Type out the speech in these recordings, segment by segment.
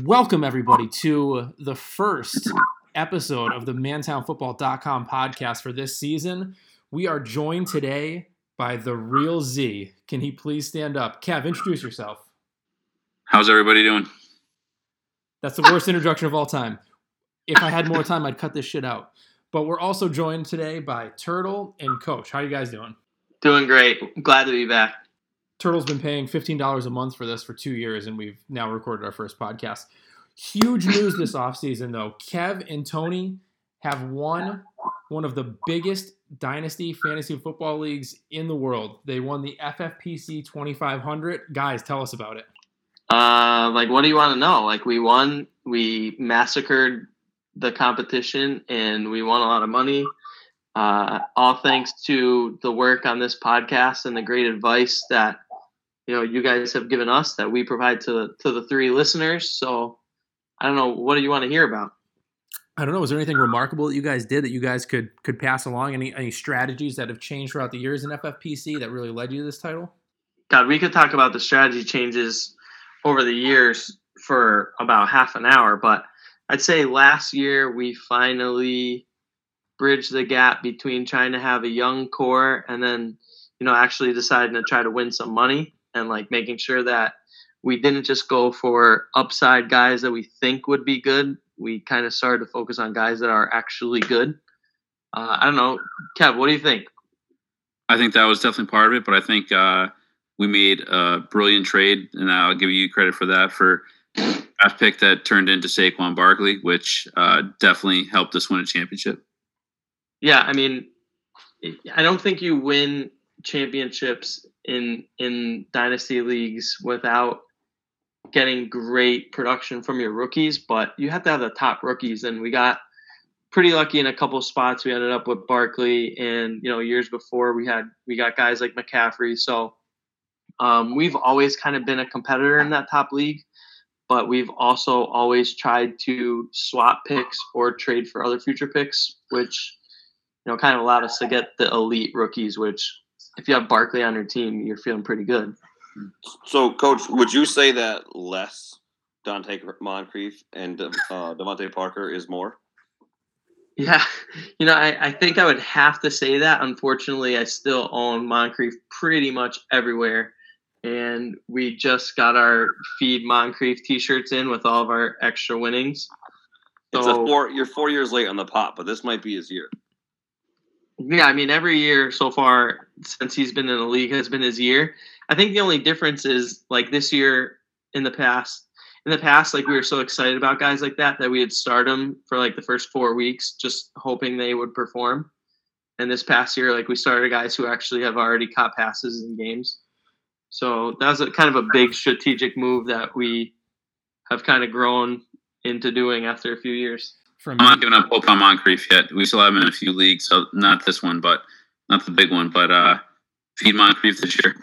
Welcome, everybody, to the first episode of the MantownFootball.com podcast for this season. We are joined today by the real Z. Can he please stand up? Kev, introduce yourself. How's everybody doing? That's the worst introduction of all time. If I had more time, I'd cut this shit out. But we're also joined today by Turtle and Coach. How are you guys doing? Doing great. Glad to be back. Turtle's been paying $15 a month for this for two years, and we've now recorded our first podcast. Huge news this offseason, though. Kev and Tony have won one of the biggest dynasty fantasy football leagues in the world. They won the FFPC 2500. Guys, tell us about it. Uh, like, what do you want to know? Like, we won, we massacred the competition, and we won a lot of money. Uh, all thanks to the work on this podcast and the great advice that you know you guys have given us that we provide to to the three listeners. So I don't know what do you want to hear about. I don't know. Was there anything remarkable that you guys did that you guys could could pass along? Any any strategies that have changed throughout the years in FFPC that really led you to this title? God, we could talk about the strategy changes over the years for about half an hour, but I'd say last year we finally bridged the gap between trying to have a young core and then you know actually deciding to try to win some money and like making sure that we didn't just go for upside guys that we think would be good. We kind of started to focus on guys that are actually good. Uh, I don't know, Kev. What do you think? I think that was definitely part of it, but I think uh, we made a brilliant trade, and I'll give you credit for that for draft pick that turned into Saquon Barkley, which uh, definitely helped us win a championship. Yeah, I mean, I don't think you win championships in in dynasty leagues without getting great production from your rookies, but you have to have the top rookies, and we got pretty lucky in a couple spots. We ended up with Barkley, and you know years before we had we got guys like McCaffrey. So um, we've always kind of been a competitor in that top league, but we've also always tried to swap picks or trade for other future picks, which you know kind of allowed us to get the elite rookies, which if you have Barkley on your team, you're feeling pretty good. So, coach, would you say that less Donte Moncrief and uh, DeVante Parker is more? Yeah, you know, I, I think I would have to say that. Unfortunately, I still own Moncrief pretty much everywhere. And we just got our Feed Moncrief t shirts in with all of our extra winnings. So, it's a four, you're four years late on the pot, but this might be his year. Yeah, I mean, every year so far since he's been in the league has been his year. I think the only difference is like this year in the past. In the past, like we were so excited about guys like that that we would start them for like the first four weeks, just hoping they would perform. And this past year, like we started guys who actually have already caught passes in games. So that was a kind of a big strategic move that we have kind of grown into doing after a few years. I'm not giving up hope on Moncrief yet. We still have him in a few leagues, so not this one, but not the big one, but uh, feed Moncrief this year.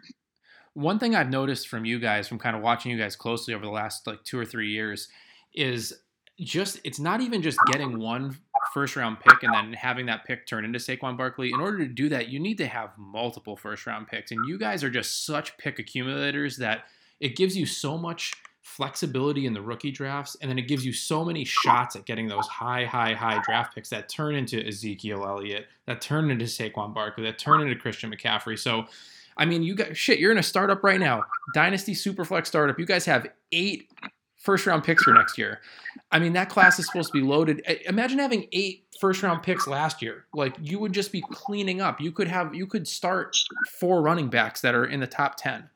One thing I've noticed from you guys, from kind of watching you guys closely over the last like two or three years, is just it's not even just getting one first round pick and then having that pick turn into Saquon Barkley. In order to do that, you need to have multiple first round picks, and you guys are just such pick accumulators that it gives you so much flexibility in the rookie drafts, and then it gives you so many shots at getting those high, high, high draft picks that turn into Ezekiel Elliott, that turn into Saquon Barkley, that turn into Christian McCaffrey. So, I mean, you got shit. You're in a startup right now, Dynasty Superflex startup. You guys have eight first round picks for next year. I mean, that class is supposed to be loaded. Imagine having eight first round picks last year. Like you would just be cleaning up. You could have you could start four running backs that are in the top 10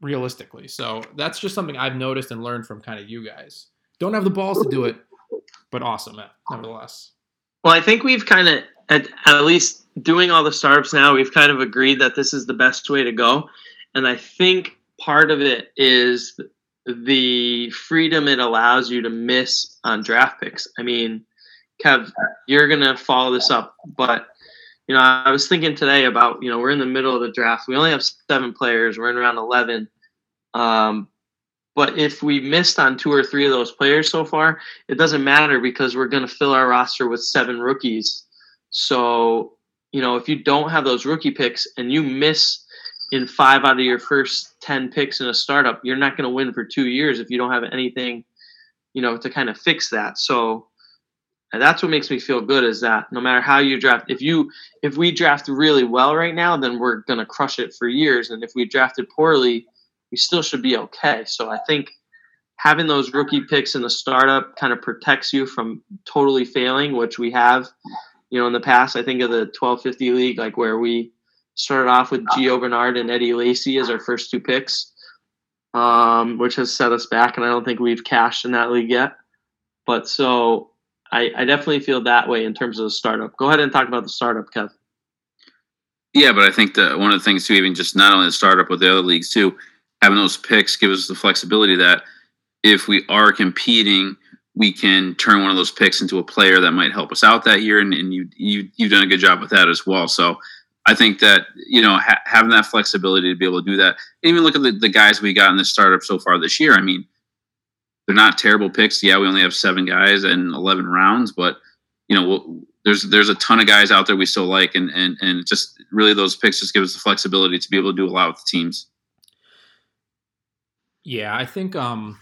realistically. So that's just something I've noticed and learned from kind of you guys. Don't have the balls to do it, but awesome, eh, nevertheless. Well, I think we've kind of, at, at least doing all the startups now, we've kind of agreed that this is the best way to go. And I think part of it is the freedom it allows you to miss on draft picks. I mean, Kev, you're going to follow this up, but you know, I was thinking today about, you know, we're in the middle of the draft. We only have seven players. We're in around 11. Um, but if we missed on two or three of those players so far, it doesn't matter because we're going to fill our roster with seven rookies. So, you know, if you don't have those rookie picks and you miss in five out of your first 10 picks in a startup, you're not going to win for two years if you don't have anything you know, to kind of fix that. So and that's what makes me feel good is that no matter how you draft, if you if we draft really well right now, then we're gonna crush it for years. And if we drafted poorly, we still should be okay. So I think having those rookie picks in the startup kind of protects you from totally failing, which we have, you know, in the past. I think of the 1250 league, like where we started off with Gio Bernard and Eddie Lacy as our first two picks, um, which has set us back, and I don't think we've cashed in that league yet. But so I, I definitely feel that way in terms of the startup. Go ahead and talk about the startup, Kev. Yeah, but I think that one of the things too, even just not only the startup, but the other leagues too, having those picks gives us the flexibility that if we are competing, we can turn one of those picks into a player that might help us out that year, and, and you you you've done a good job with that as well. So I think that you know ha- having that flexibility to be able to do that. Even look at the, the guys we got in the startup so far this year. I mean, they're not terrible picks. Yeah, we only have seven guys and eleven rounds, but you know we'll, there's there's a ton of guys out there we still like, and and and just really those picks just give us the flexibility to be able to do a lot with the teams. Yeah, I think um,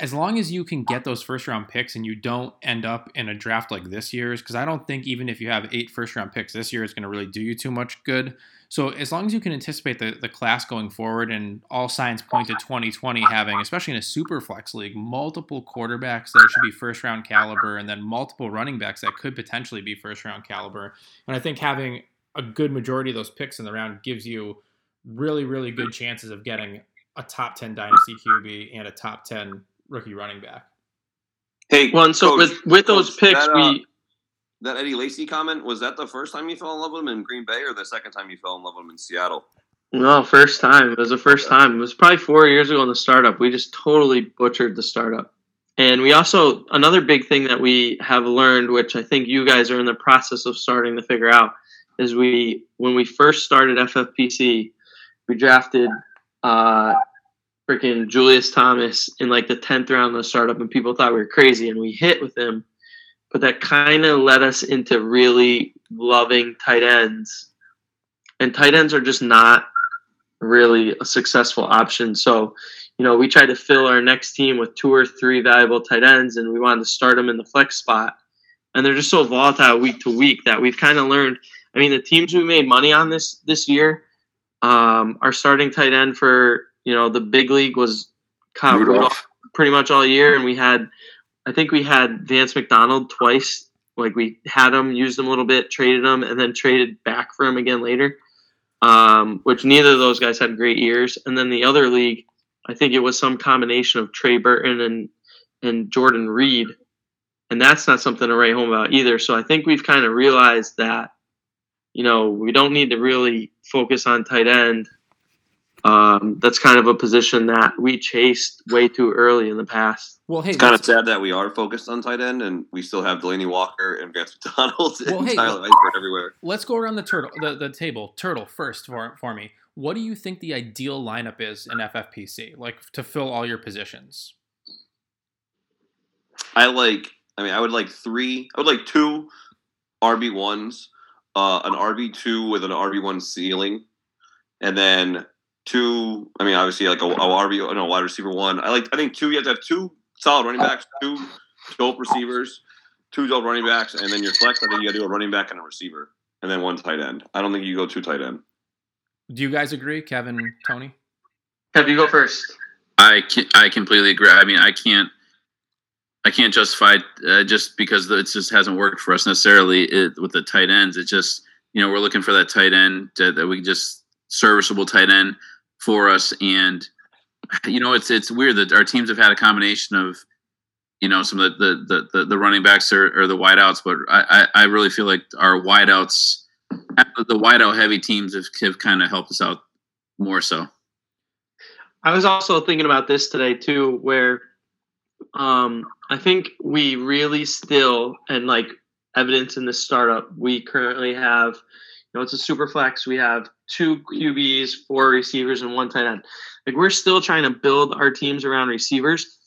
as long as you can get those first round picks and you don't end up in a draft like this year's, because I don't think even if you have eight first round picks this year, it's going to really do you too much good. So as long as you can anticipate the, the class going forward, and all signs point to 2020 having, especially in a super flex league, multiple quarterbacks that should be first round caliber, and then multiple running backs that could potentially be first round caliber. And I think having a good majority of those picks in the round gives you really, really good chances of getting a top 10 dynasty QB and a top 10 rookie running back. Hey, Well, and so Coach, with with those Coach, picks, that, uh, we that Eddie Lacy comment was that the first time you fell in love with him in Green Bay, or the second time you fell in love with him in Seattle? no first time. It was the first time. It was probably four years ago in the startup. We just totally butchered the startup. And we also another big thing that we have learned, which I think you guys are in the process of starting to figure out, is we when we first started FFPC, we drafted uh freaking Julius Thomas in like the tenth round of the startup, and people thought we were crazy, and we hit with him. But that kind of led us into really loving tight ends, and tight ends are just not really a successful option. So, you know, we tried to fill our next team with two or three valuable tight ends, and we wanted to start them in the flex spot. And they're just so volatile week to week that we've kind of learned. I mean, the teams we made money on this this year, um, our starting tight end for you know the big league was Kyle Rudolph. Rudolph pretty much all year, and we had, I think we had Vance McDonald twice. Like we had him, used him a little bit, traded him, and then traded back for him again later. Um, which neither of those guys had great years. And then the other league, I think it was some combination of Trey Burton and and Jordan Reed, and that's not something to write home about either. So I think we've kind of realized that, you know, we don't need to really focus on tight end. Um, that's kind of a position that we chased way too early in the past. Well, hey, It's kind of sad that we are focused on tight end, and we still have Delanie Walker and Vance McDonald Well, and hey, Tyler let- Eifert everywhere. let's go around the turtle the, the table. Turtle first for for me. What do you think the ideal lineup is in FFPC, like to fill all your positions? I like. I mean, I would like three. I would like two RB ones, uh, an RB two with an RB one ceiling, and then two. I mean, obviously like a, a RB, no wide receiver one. I like. I think two. You have to have two solid running backs, two dope receivers, two dope running backs, and then your flex. I think you got to do a running back and a receiver, and then one tight end. I don't think you go two tight end. Do you guys agree, Kevin, Tony? Have you go first? I can, I completely agree. I mean, I can't I can't justify uh, just because it just hasn't worked for us necessarily it, with the tight ends. It just you know we're looking for that tight end that, that we can just serviceable tight end for us, and you know it's it's weird that our teams have had a combination of you know some of the the the, the running backs or, or the wideouts, but I, I really feel like our wideouts the wideout heavy teams have, have kind of helped us out more so. I was also thinking about this today too, where um, I think we really still and like evidence in this startup, we currently have, you know, it's a super flex. We have two QBs, four receivers, and one tight end. Like we're still trying to build our teams around receivers.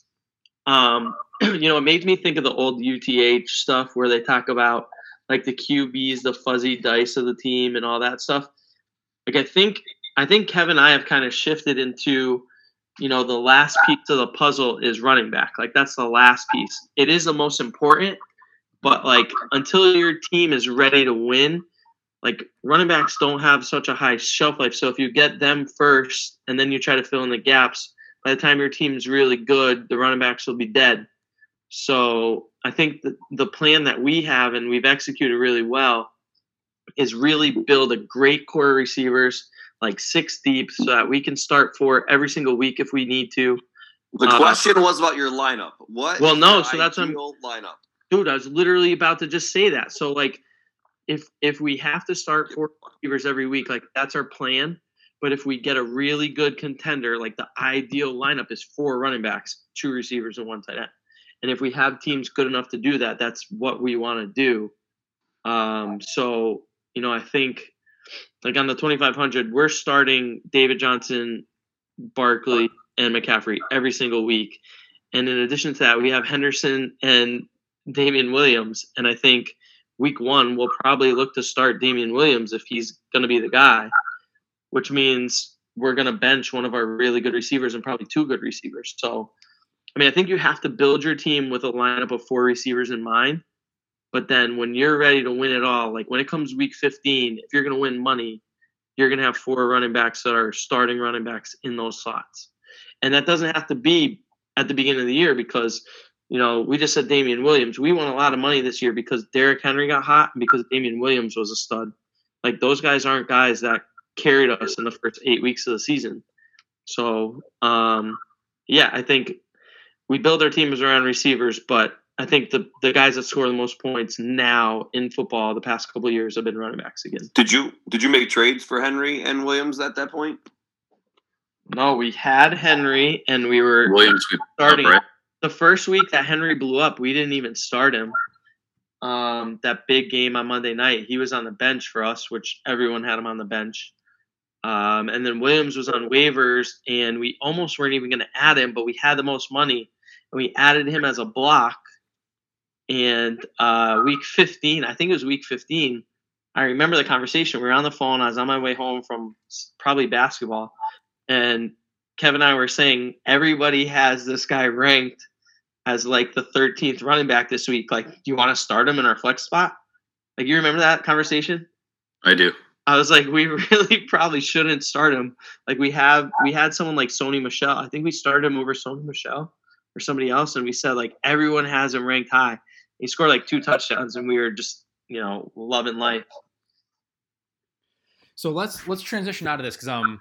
Um, you know, it made me think of the old UTH stuff where they talk about like the QBs, the fuzzy dice of the team, and all that stuff. Like I think I think Kevin and I have kind of shifted into you know, the last piece of the puzzle is running back. Like that's the last piece. It is the most important, but like until your team is ready to win, like running backs don't have such a high shelf life. So if you get them first and then you try to fill in the gaps, by the time your team is really good, the running backs will be dead. So I think the, the plan that we have and we've executed really well is really build a great core of receivers, like six deep, so that we can start for every single week if we need to. The Uh, question was about your lineup. What? Well, no, so that's I'm- lineup. Dude, I was literally about to just say that. So like if if we have to start four receivers every week, like that's our plan. But if we get a really good contender, like the ideal lineup is four running backs, two receivers, and one tight end. And if we have teams good enough to do that, that's what we want to do. Um, so you know, I think like on the 2500, we're starting David Johnson, Barkley, and McCaffrey every single week. And in addition to that, we have Henderson and Damien Williams. And I think week one, we'll probably look to start Damien Williams if he's going to be the guy, which means we're going to bench one of our really good receivers and probably two good receivers. So, I mean, I think you have to build your team with a lineup of four receivers in mind. But then when you're ready to win it all, like when it comes week 15, if you're going to win money, you're going to have four running backs that are starting running backs in those slots. And that doesn't have to be at the beginning of the year because, you know, we just said Damien Williams. We won a lot of money this year because Derrick Henry got hot and because Damien Williams was a stud. Like those guys aren't guys that carried us in the first eight weeks of the season. So, um, yeah, I think we build our teams around receivers, but I think the the guys that score the most points now in football the past couple of years have been running backs again. Did you did you make trades for Henry and Williams at that point? No, we had Henry and we were Williams could starting right? The first week that Henry blew up. We didn't even start him. Um, that big game on Monday night, he was on the bench for us, which everyone had him on the bench. Um, and then Williams was on waivers, and we almost weren't even going to add him, but we had the most money, and we added him as a block. And uh, week 15, I think it was week 15. I remember the conversation. We were on the phone. I was on my way home from probably basketball, and Kevin and I were saying everybody has this guy ranked as like the 13th running back this week. Like, do you want to start him in our flex spot? Like, you remember that conversation? I do. I was like, we really probably shouldn't start him. Like, we have we had someone like Sony Michel. I think we started him over Sony Michel or somebody else, and we said like everyone has him ranked high. He scored like two touchdowns, and we were just you know loving life. So let's let's transition out of this because um,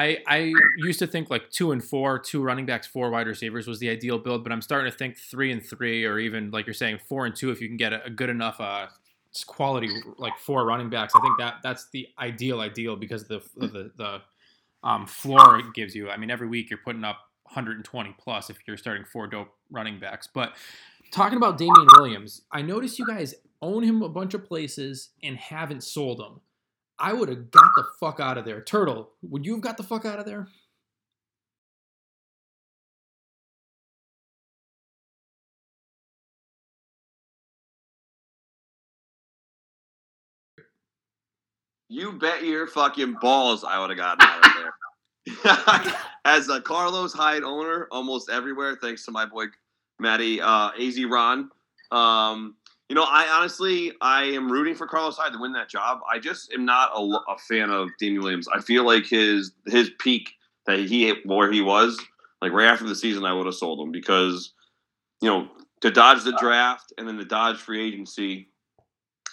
I I used to think like two and four, two running backs, four wide receivers was the ideal build, but I'm starting to think three and three, or even like you're saying four and two, if you can get a, a good enough uh quality like four running backs. I think that that's the ideal ideal because the the the um, floor it gives you. I mean, every week you're putting up 120 plus if you're starting four dope running backs. But talking about Damien Williams, I noticed you guys own him a bunch of places and haven't sold him. I would have got the fuck out of there. Turtle, would you have got the fuck out of there? You bet your fucking balls I would have gotten out of there. As a Carlos Hyde owner, almost everywhere, thanks to my boy Matty uh, Az Ron. Um, you know, I honestly I am rooting for Carlos Hyde to win that job. I just am not a, a fan of Damien Williams. I feel like his his peak that he where he was like right after the season, I would have sold him because you know to dodge the draft and then to dodge free agency.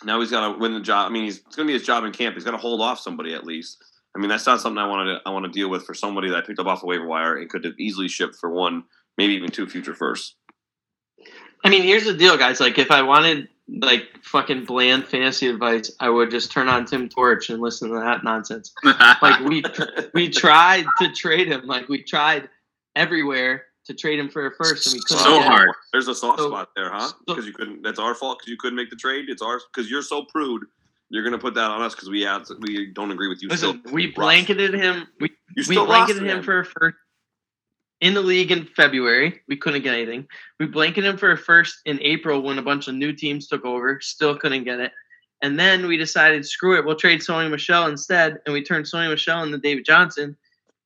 Now he's got to win the job. I mean, he's, it's going to be his job in camp. He's got to hold off somebody at least. I mean, that's not something I wanted to I want to deal with for somebody that I picked up off a waiver wire and could have easily shipped for one, maybe even two future firsts. I mean, here's the deal, guys. Like, if I wanted like fucking bland fantasy advice, I would just turn on Tim Torch and listen to that nonsense. Like we we tried to trade him. Like we tried everywhere to trade him for a first, and we couldn't. So get him. hard. There's a soft So- spot there, huh? so- Because you couldn't. That's our fault because you couldn't make the trade. It's ours because you're so prude. You're gonna put that on us because we we don't agree with you. Listen, still, we blanketed him. We we blanketed him for a first in the league in February. We couldn't get anything. We blanketed him for a first in April when a bunch of new teams took over. Still couldn't get it. And then we decided, screw it, we'll trade Sony Michel instead, and we turned Sony Michel into David Johnson.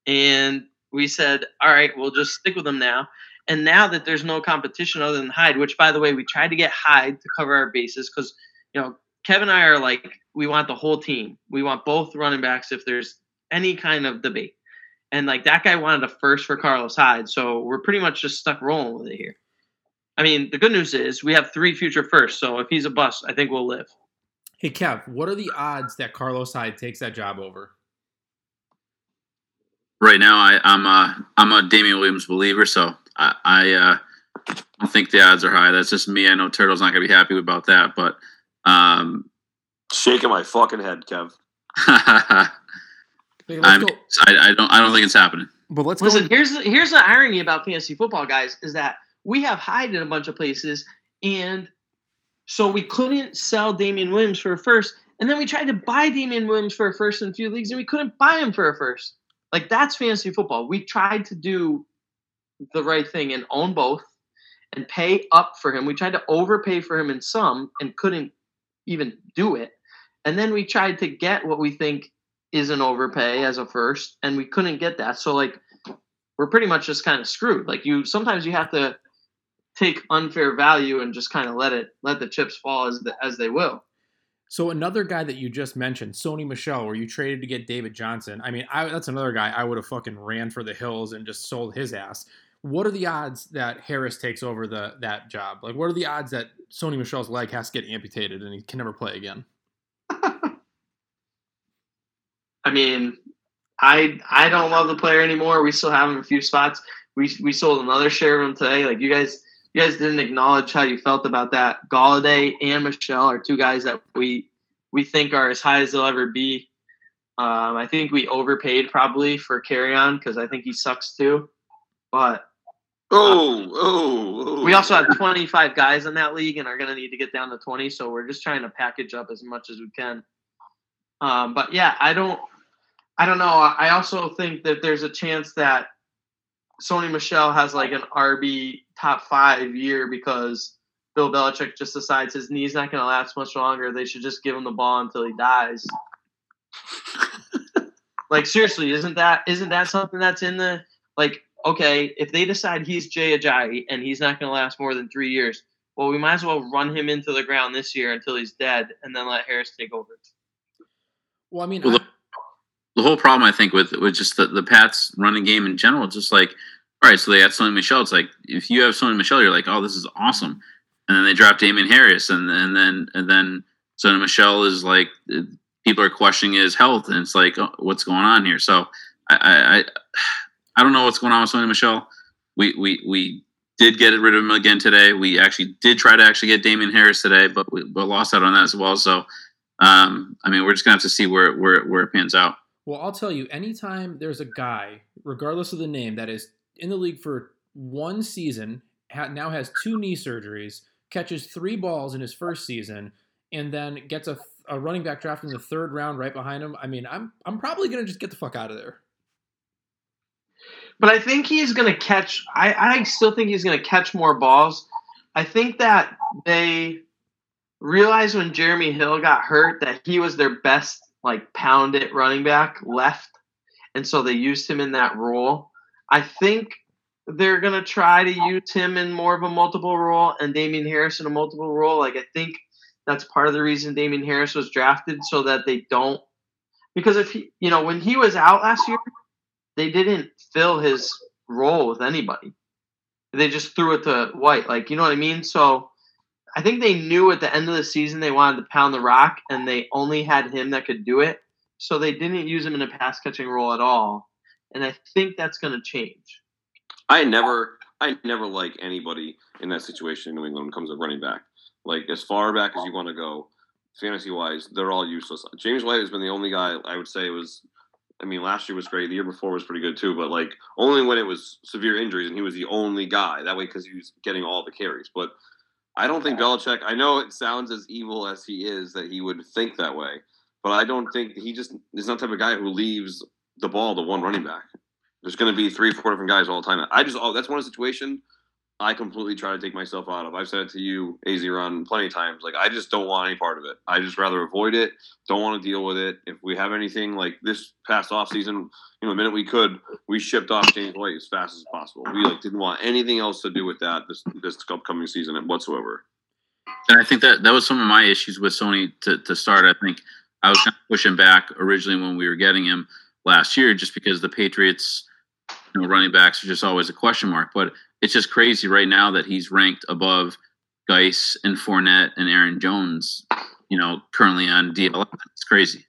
And we said, all right, we'll just stick with him now. And now that there's no competition other than Hyde, which by the way, we tried to get Hyde to cover our bases because you know Kevin and I are like we want the whole team. We want both running backs if there's any kind of debate. And like that guy wanted a first for Carlos Hyde, so we're pretty much just stuck rolling with it here. I mean, the good news is we have three future firsts, so if he's a bust, I think we'll live. Hey Kev, what are the odds that Carlos Hyde takes that job over? Right now, I, I'm a I'm a Damien Williams believer, so I I, uh, I think the odds are high. That's just me. I know Turtle's not gonna be happy about that, but um, Shaking my fucking head, Kev. Hey, I'm. I, I don't I don't think it's happening. But let's Listen, go. here's the, here's the irony about fantasy football, guys, is that we have Hyde in a bunch of places, and so we couldn't sell Damien Williams for a first, and then we tried to buy Damien Williams for a first in a few leagues, and we couldn't buy him for a first. Like that's fantasy football. We tried to do the right thing and own both, and pay up for him. We tried to overpay for him in some, and couldn't even do it. And then we tried to get what we think is an overpay as a first, and we couldn't get that. So like we're pretty much just kind of screwed. Like you sometimes you have to take unfair value and just kind of let it let the chips fall as the, as they will. So another guy that you just mentioned, Sony Michel, where you traded to get David Johnson. I mean, I, that's another guy I would have fucking ran for the hills and just sold his ass. What are the odds that Harris takes over the that job? Like, what are the odds that Sony Michel's leg has to get amputated and he can never play again? I mean, I I don't love the player anymore. We still have him a few spots. We we sold another share of him today. Like you guys you guys didn't acknowledge how you felt about that. Golladay and Michel are two guys that we we think are as high as they'll ever be. Um, I think we overpaid probably for Kerryon because I think he sucks too. But Oh, oh, oh. we also have 25 guys in that league and are going to need to get down to 20. So we're just trying to package up as much as we can. Um, but yeah, I don't, I don't know. I also think that there's a chance that Sony Michel has like an RB top five year because Bill Belichick just decides his knee's not going to last much longer. They should just give him the ball until he dies. like seriously, isn't that isn't that something that's in the like? Okay, if they decide he's Jay Ajayi and he's not going to last more than three years, well, we might as well run him into the ground this year until he's dead, and then let Harris take over. Well, I mean, Well, I- the, whole problem I think with with just the, the Pats running game in general, just like all right, so they got Sony Michel. It's like if you have Sony Michel, you're like, oh, this is awesome. And then they draft Damien Harris, and and then and then Sony Michel is like people are questioning his health, and it's like, oh, what's going on here? So I I I, don't know what's going on with Sony Michel. We we we did get rid of him again today. We actually did try to actually get Damien Harris today, but we but lost out on that as well. So um, I mean, we're just gonna have to see where where where it pans out. Well, I'll tell you, anytime there's a guy, regardless of the name, that is in the league for one season, ha- now has two knee surgeries, catches three balls in his first season, and then gets a, a running back drafted in the third round right behind him, I mean, I'm I'm probably gonna just get the fuck out of there. But I think he's going to catch. I, I still think he's going to catch more balls. I think that they realized when Jeremy Hill got hurt that he was their best like pound it running back left, and so they used him in that role. I think they're to try to use him in more of a multiple role and Damien Harris in a multiple role. Like I think that's part of the reason Damien Harris was drafted so that they don't because if he, you know, when he was out last year, they didn't fill his role with anybody. They just threw it to White. Like, you know what I mean? So I think they knew at the end of the season they wanted to pound the rock and they only had him that could do it. So they didn't use him in a pass catching role at all. And I think that's going to change. I never, I never like anybody in that situation in New England when it comes to running back. Like as far back as you want to go, fantasy wise, they're all useless. James White has been the only guy I would say was. I mean, last year was great. The year before was pretty good too, but like only when it was severe injuries and he was the only guy. That way, because he was getting all the carries. But I don't think Belichick. I know it sounds as evil as he is that he would think that way, but I don't think he just is not the type of guy who leaves the ball to one running back. There's going to be three, four different guys all the time. I just, oh, that's one situation. I completely try to take myself out of. I've said it to you, AZ Run, plenty of times. Like I just don't want any part of it. I just rather avoid it. Don't want to deal with it. If we have anything like this past off season, you know, the minute we could, we shipped off James White as fast as possible. We like didn't want anything else to do with that this this upcoming season whatsoever. And I think that that was some of my issues with Sony to, to start. I think I was kind of pushing back originally when we were getting him last year, just because the Patriots, you know, running backs are just always a question mark. But it's just crazy right now that he's ranked above Guice and Fournette and Aaron Jones. You know, currently on DL. It's crazy.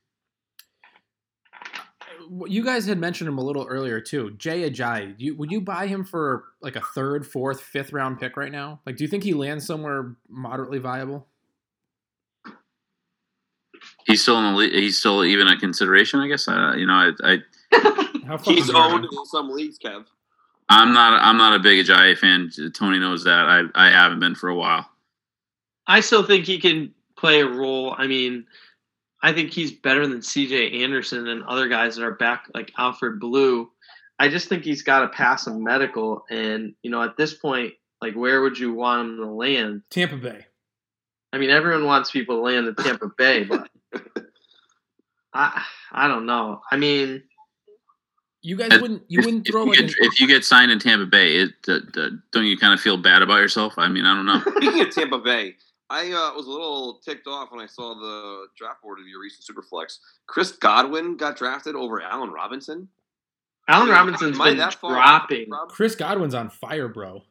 You guys had mentioned him a little earlier too. Jay Ajayi, you, would you buy him for like a third, fourth, fifth round pick right now? Like, do you think he lands somewhere moderately viable? He's still in the league. He's still even a consideration, I guess. Uh, you know, I, I he's owned in some leagues, Kev. I'm not. I'm not a big Ajayi fan. Tony knows that. I I haven't been for a while. I still think he can play a role. I mean, I think he's better than C.J. Anderson and other guys that are back, like Alfred Blue. I just think he's got to pass a medical, and you know, at this point, like, where would you want him to land? Tampa Bay. I mean, everyone wants people to land in Tampa Bay, but I I don't know. I mean, you guys wouldn't you if, wouldn't if throw you like get, an, if you get signed in Tampa Bay, it uh, uh, don't you kind of feel bad about yourself? I mean, I don't know. Speaking of Tampa Bay, I uh, was a little ticked off when I saw the draft board of your recent Superflex. Chris Godwin got drafted over Allen Robinson. Allen Robinson's Am I been that far dropping. Chris Godwin's on fire, bro.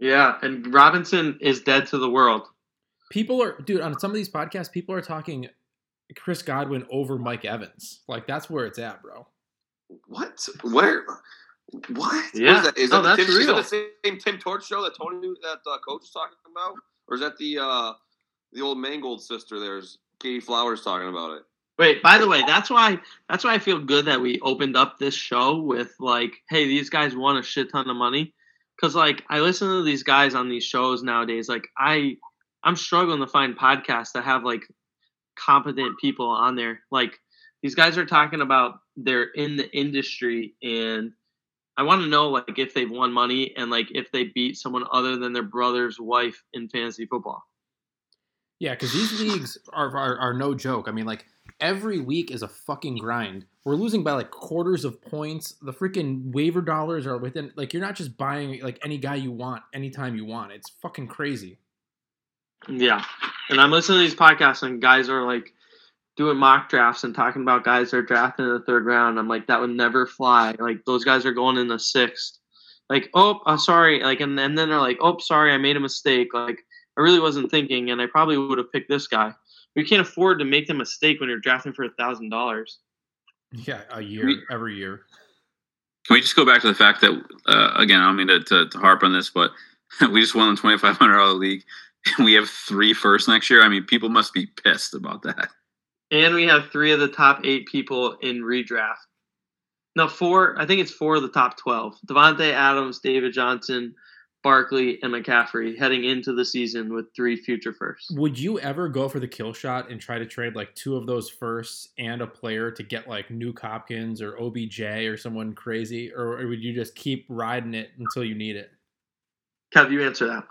Yeah, and Robinson is dead to the world. People are dude on some of these podcasts. People are talking Chris Godwin over Mike Evans. Like that's where it's at, bro. What? Where? What? Yeah. What is that? Is No, that, the that's Tim, is that the same Tim Torch show that Tony, that uh, coach is talking about, or is that the uh, the old Mangold sister? There's Katie Flowers talking about it. Wait, by the way, that's why that's why I feel good that we opened up this show with like, hey, these guys won a shit ton of money. Cause like I listen to these guys on these shows nowadays. Like I I'm struggling to find podcasts that have like competent people on there. Like these guys are talking about they're in the industry and I want to know like if they've won money and like if they beat someone other than their brother's wife in fantasy football. Yeah, because these leagues are, are are no joke. I mean, like every week is a fucking grind. We're losing by like quarters of points. The freaking waiver dollars are within like you're not just buying like any guy you want anytime you want. It's fucking crazy. Yeah. And I'm listening to these podcasts and guys are like doing mock drafts and talking about guys that are drafted in the third round. I'm like, that would never fly. Like those guys are going in the sixth. Like, oh, uh, sorry. Like, and, and then they're like, oh, sorry, I made a mistake. Like, I really wasn't thinking, and I probably would have picked this guy. We can't afford to make the mistake when you're drafting for a thousand dollars. Yeah, a year We- every year. Can we just go back to the fact that uh, again? I don't mean to, to, to harp on this, but we just won the twenty five hundred dollar league, and we have three first next year. I mean, people must be pissed about that. And we have three of the top eight people in redraft. No, four. I think it's four of the top twelve: Davante Adams, David Johnson, Barkley, and McCaffrey heading into the season with three future firsts. Would you ever go for the kill shot and try to trade like two of those firsts and a player to get like Nuk Hopkins or OBJ or someone crazy, or, or would you just keep riding it until you need it? Kev, you answer that.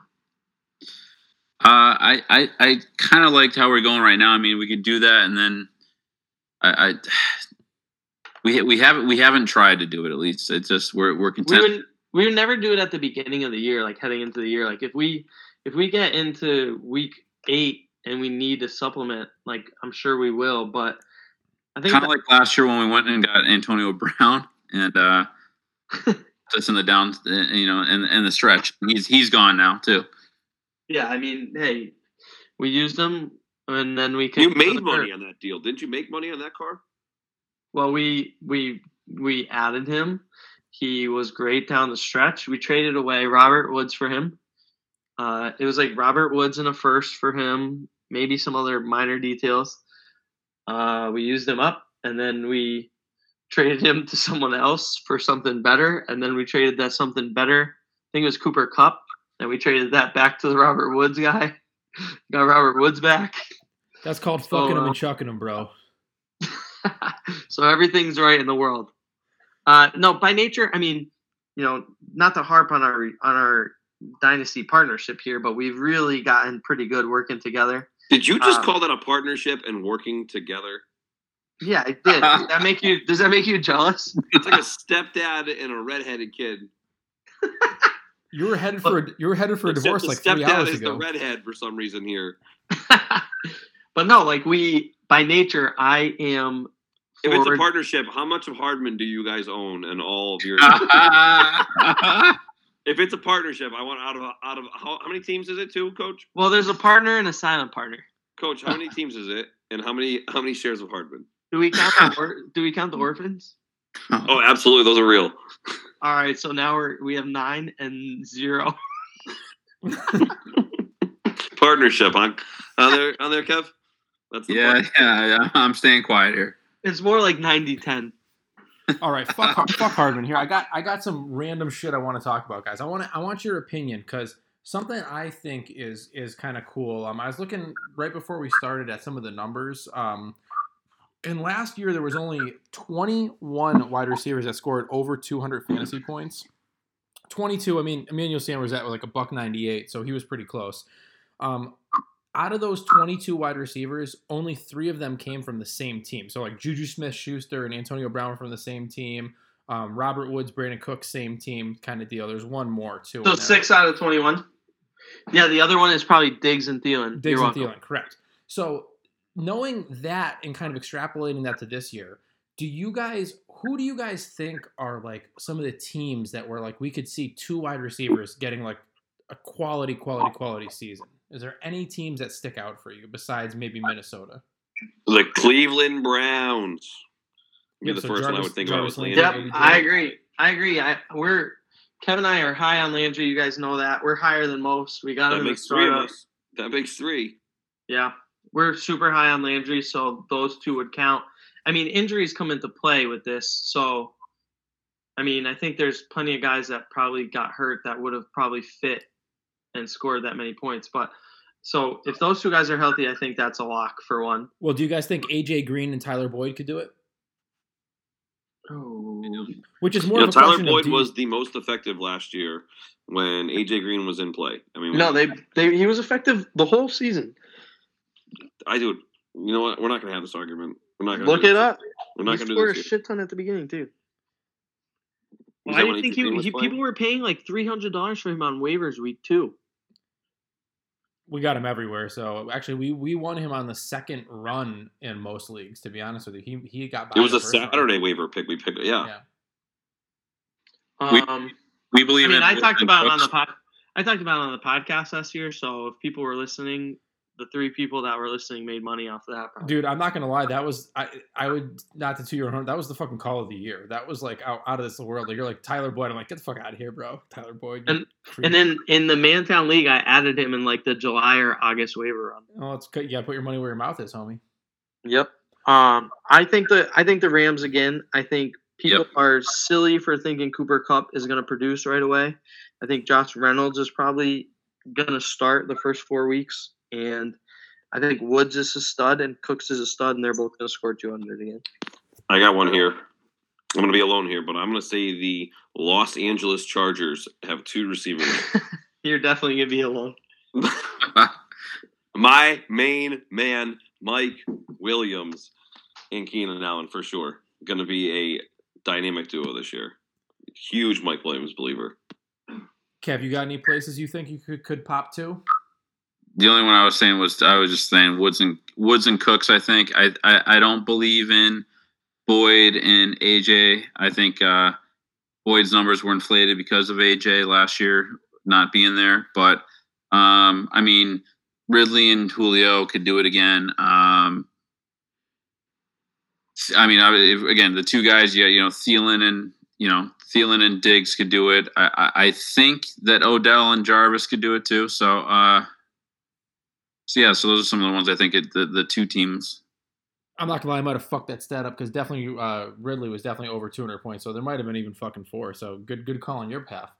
Uh, I I, I kind of liked how we're going right now. I mean, we could do that, and then I, I we we haven't we haven't tried to do it. At least it's just we're we're We content. would we would never do it at the beginning of the year, like heading into the year. Like if we if we get into week eight and we need to supplement, like I'm sure we will. But I think kind of like last year when we went and got Antonio Brown and uh, just in the down, you know, in in the stretch. He's he's gone now too. Yeah, I mean, hey, we used them and then we can You made money on that deal, didn't you? Make money on that car? Well, we we we added him. He was great down the stretch. We traded away Robert Woods for him. Uh, it was like Robert Woods and a first for him, maybe some other minor details. Uh, we used him up, and then we traded him to someone else for something better, and then we traded that something better. I think it was Cooper Kupp, and we traded that back to the Robert Woods guy. Got Robert Woods back. That's called So, fucking him uh, and chucking him, bro. so everything's right in the world. Uh, no, by nature, I mean, you know, not to harp on our on our dynasty partnership here, but we've really gotten pretty good working together. Did you just Um, call that a partnership and working together? Yeah, I did. Does that make you? Does that make you jealous? It's like a stepdad and a redheaded kid. You were headed for a, you were headed for a divorce like three stepdad hours is ago. the redhead for some reason here. but no, like we by nature, I am. If it's a partnership, how much of Hardman do you guys own and all of your? if it's a partnership, I want out of out of how, how many teams is it? Two, coach. well, there's a partner and a silent partner. Coach, how many teams is it, and how many how many shares of Hardman? Do we count the or, do we count the orphans? Oh, absolutely, those are real. All right, so now we're we have nine and zero. Partnership on on there on there, Kev. That's the yeah, part- yeah, yeah. I'm staying quiet here. It's more like 90-10. All right, fuck, fuck Hardman here. I got I got some random shit I want to talk about, guys. I want to I want your opinion because something I think is is kind of cool. Um, I was looking right before we started at some of the numbers. Um, and last year there was only 21 wide receivers that scored over 200 fantasy points. 22. I mean, Emmanuel Sanders at like a buck 98, so he was pretty close. Um, out of those 22 wide receivers, only three of them came from the same team. So like Juju Smith Schuster and Antonio Brown were from the same team. Um, Robert Woods, Brandon Cook, same team kind of deal. There's one more too. So six out of 21. Yeah, the other one is probably Diggs and Thielen. Diggs You're and welcome. Thielen, correct. So knowing that and kind of extrapolating that to this year, do you guys who do you guys think are like some of the teams that were like we could see two wide receivers getting like a quality, quality, quality season? Is there any teams that stick out for you besides maybe Minnesota? the Cleveland Browns. Be Yep, the so first one I would think Jarvis about. was Landry. Yep, Yeah. I agree. I agree. I we're Kevin and I are high on Landry. You guys know that. We're higher than most. We got him That in the makes three of us. That makes three. Yeah, we're super high on Landry, so those two would count. I mean, injuries come into play with this, so I mean, I think there's plenty of guys that probably got hurt that would have probably fit and scored that many points. But so if those two guys are healthy, I think that's a lock for one. Well, do you guys think AJ Green and Tyler Boyd could do it? Oh, Which is more You know, Tyler question of Boyd was the most effective last year when AJ Green was in play. I mean, no, they they he was effective the whole season. I do. You know what? We're not going to have this argument. We're not going to Look it up. We're He not going to do scored a this. shit ton at the beginning too. Well, I didn't think AJ he, he people were paying like three hundred dollars for him on waivers week two. we got him everywhere. So actually, we we won him on the second run in most leagues. To be honest with you, he he got. by It was the a first run. Saturday waiver pick. We picked. Yeah. Yeah. We- Um, We I believe mean, in. I talked about it on the pod. I talked about it on the podcast last year. So if people were listening, the three people that were listening made money off of that. Probably. Dude, I'm not gonna lie. That was I. I would not to toot your own horn. That was the fucking call of the year. That was like out, out of this world. Like, you're like Tyler Boyd. I'm like, get the fuck out of here, bro. Tyler Boyd. And- creep. And then in the Mantown League, I added him in like the July or August waiver run. oh, it's good. Yeah, put your money where your mouth is, homie. Yep. Um, I think the I think the Rams again. I think people Yep. are silly for thinking Cooper Kupp is going to produce right away. I think Josh Reynolds is probably going to start the first four weeks, and I think Woods is a stud and Cooks is a stud, and they're both going to score 200 again. I got one here. I'm going to be alone here, but I'm going to say the Los Angeles Chargers have two receivers. You're definitely going to be alone. My main man, Mike Williams, and Keenan Allen for sure. Going to be a dynamic duo this year. Huge Mike Williams believer. Kev, you got any places you think you could could pop to? The only one I was saying was I was just saying Woods and Woods and Cooks. I think I I, I don't believe in Boyd and AJ. I think uh, Boyd's numbers were inflated because of AJ last year not being there. But um, I mean Ridley and Julio could do it again. Um, I mean, if, again, the two guys, yeah, you know, Thielen and you know Thielen and Diggs could do it. I, I, I think that Odell and Jarvis could do it too. So, uh, so yeah, so those are some of the ones I think it, the the two teams. I'm not gonna lie, I might have fucked that stat up because definitely uh, Ridley was definitely over 200 points, so there might have been even fucking four. So good, good call on your path.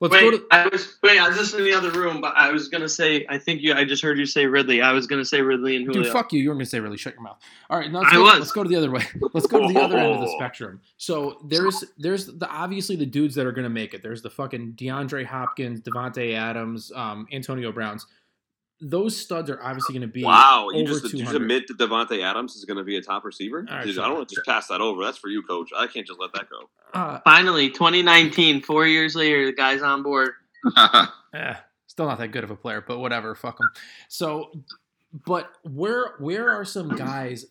Let's wait, go to. I was wait. I was just in the other room, but I was gonna say. I think you. I just heard you say Ridley. I was gonna say Ridley and Julio. Dude, fuck you. You were going to say really shut your mouth. All right, now let's I go, was. let's go to the other way. Let's go to the other end of the spectrum. So there's there's the obviously the dudes that are going to make it. There's the fucking DeAndre Hopkins, Davante Adams, um, Antonio Browns. Those studs are obviously going to be Wow, you over just, you just admit that Davante Adams is going to be a top receiver? All right, Dude, shut I don't want to just pass that over. That's for you, coach. I can't just let that go. Uh, Finally, 2019. Four years later, the guy's on board. eh, still not that good of a player, but whatever. Fuck him. So, but where where are some guys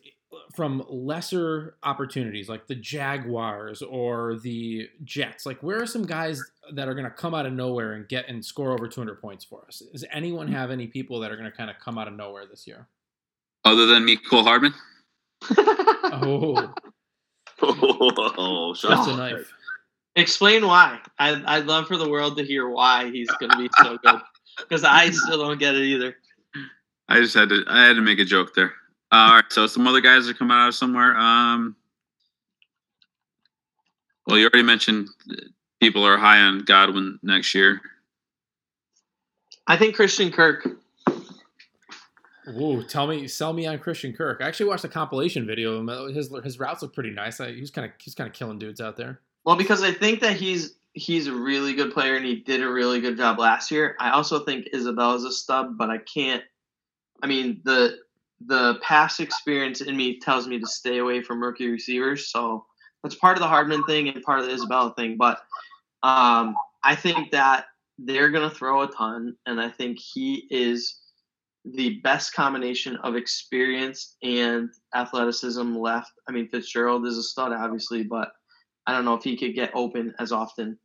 from lesser opportunities, like the Jaguars or the Jets? Like, where are some guys that are going to come out of nowhere and get and score over 200 points for us? Does anyone mm. have any people that are going to kind of come out of nowhere this year? Other than me, Cole Hardman. Oh, oh, that's shots a knife. Explain why. I, I'd love for the world to hear why he's going to be so good. Because I still don't get it either. I just had to. I had to make a joke there. Uh, all right, so some other guys are coming out of somewhere. Um, well, you already mentioned people are high on Godwin next year. I think Christian Kirk. Ooh, tell me, sell me on Christian Kirk. I actually watched a compilation video of him. His his routes look pretty nice. I, he's kind of he's kind of killing dudes out there. Well, because I think that he's he's a really good player and he did a really good job last year. I also think Isabella's a stub, but I can't. I mean the the past experience in me tells me to stay away from rookie receivers. So that's part of the Hardman thing and part of the Isabella thing. But um, I think that they're going to throw a ton, and I think he is the best combination of experience and athleticism left. I mean, Fitzgerald is a stud, obviously, but I don't know if he could get open as often.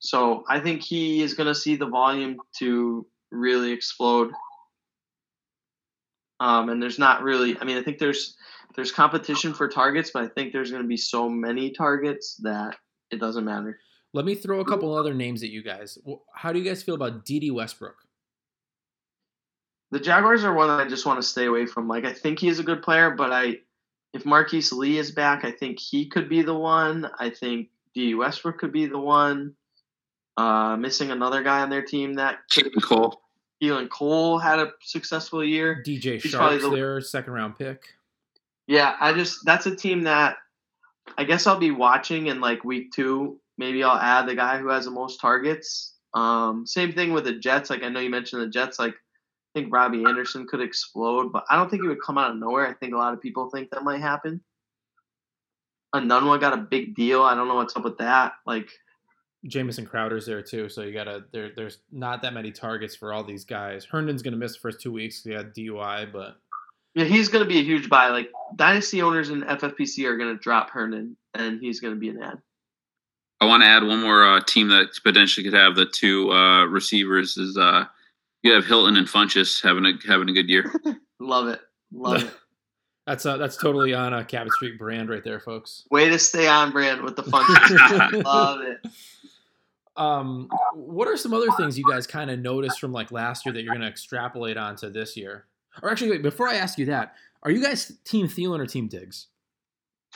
So I think he is going to see the volume to really explode. Um, and there's not really. I mean, I think there's there's competition for targets, but I think there's going to be so many targets that it doesn't matter. Let me throw a couple other names at you guys. How do you guys feel about Dede Westbrook? The Jaguars are one that I just want to stay away from. Like I think he is a good player, but I if Marquise Lee is back, I think he could be the one. I think D. Westbrook could be the one. Uh, missing another guy on their team that Keelan Cole. Keelan Cole had a successful year. DJ He's Chark's the- there, second round pick. Yeah, I just that's a team that I guess I'll be watching in like week two. Maybe I'll add the guy who has the most targets. Um, same thing with the Jets. Like I know you mentioned the Jets. Like I think Robbie Anderson could explode, but I don't think he would come out of nowhere. I think a lot of people think that might happen. Enunwa got a big deal. I don't know what's up with that. Like Jamison Crowder's there too, so you gotta there. There's not that many targets for all these guys. Herndon's gonna miss the first two weeks. He had DUI, but yeah, he's going to be a huge buy. Like dynasty owners and FFPC are going to drop Herndon, and he's going to be an ad. I want to add one more uh, team that potentially could have the two uh, receivers. Is uh, you have Hilton and Funchess having a having a good year. Love it. Love it. that's uh, that's totally on a Cabot Street brand right there, folks. Way to stay on brand with the fun. Love it. Um, what are some other things you guys kind of noticed from like last year that you're gonna extrapolate onto this year? Or actually, wait, before I ask you that, are you guys Team Thielen or Team Diggs?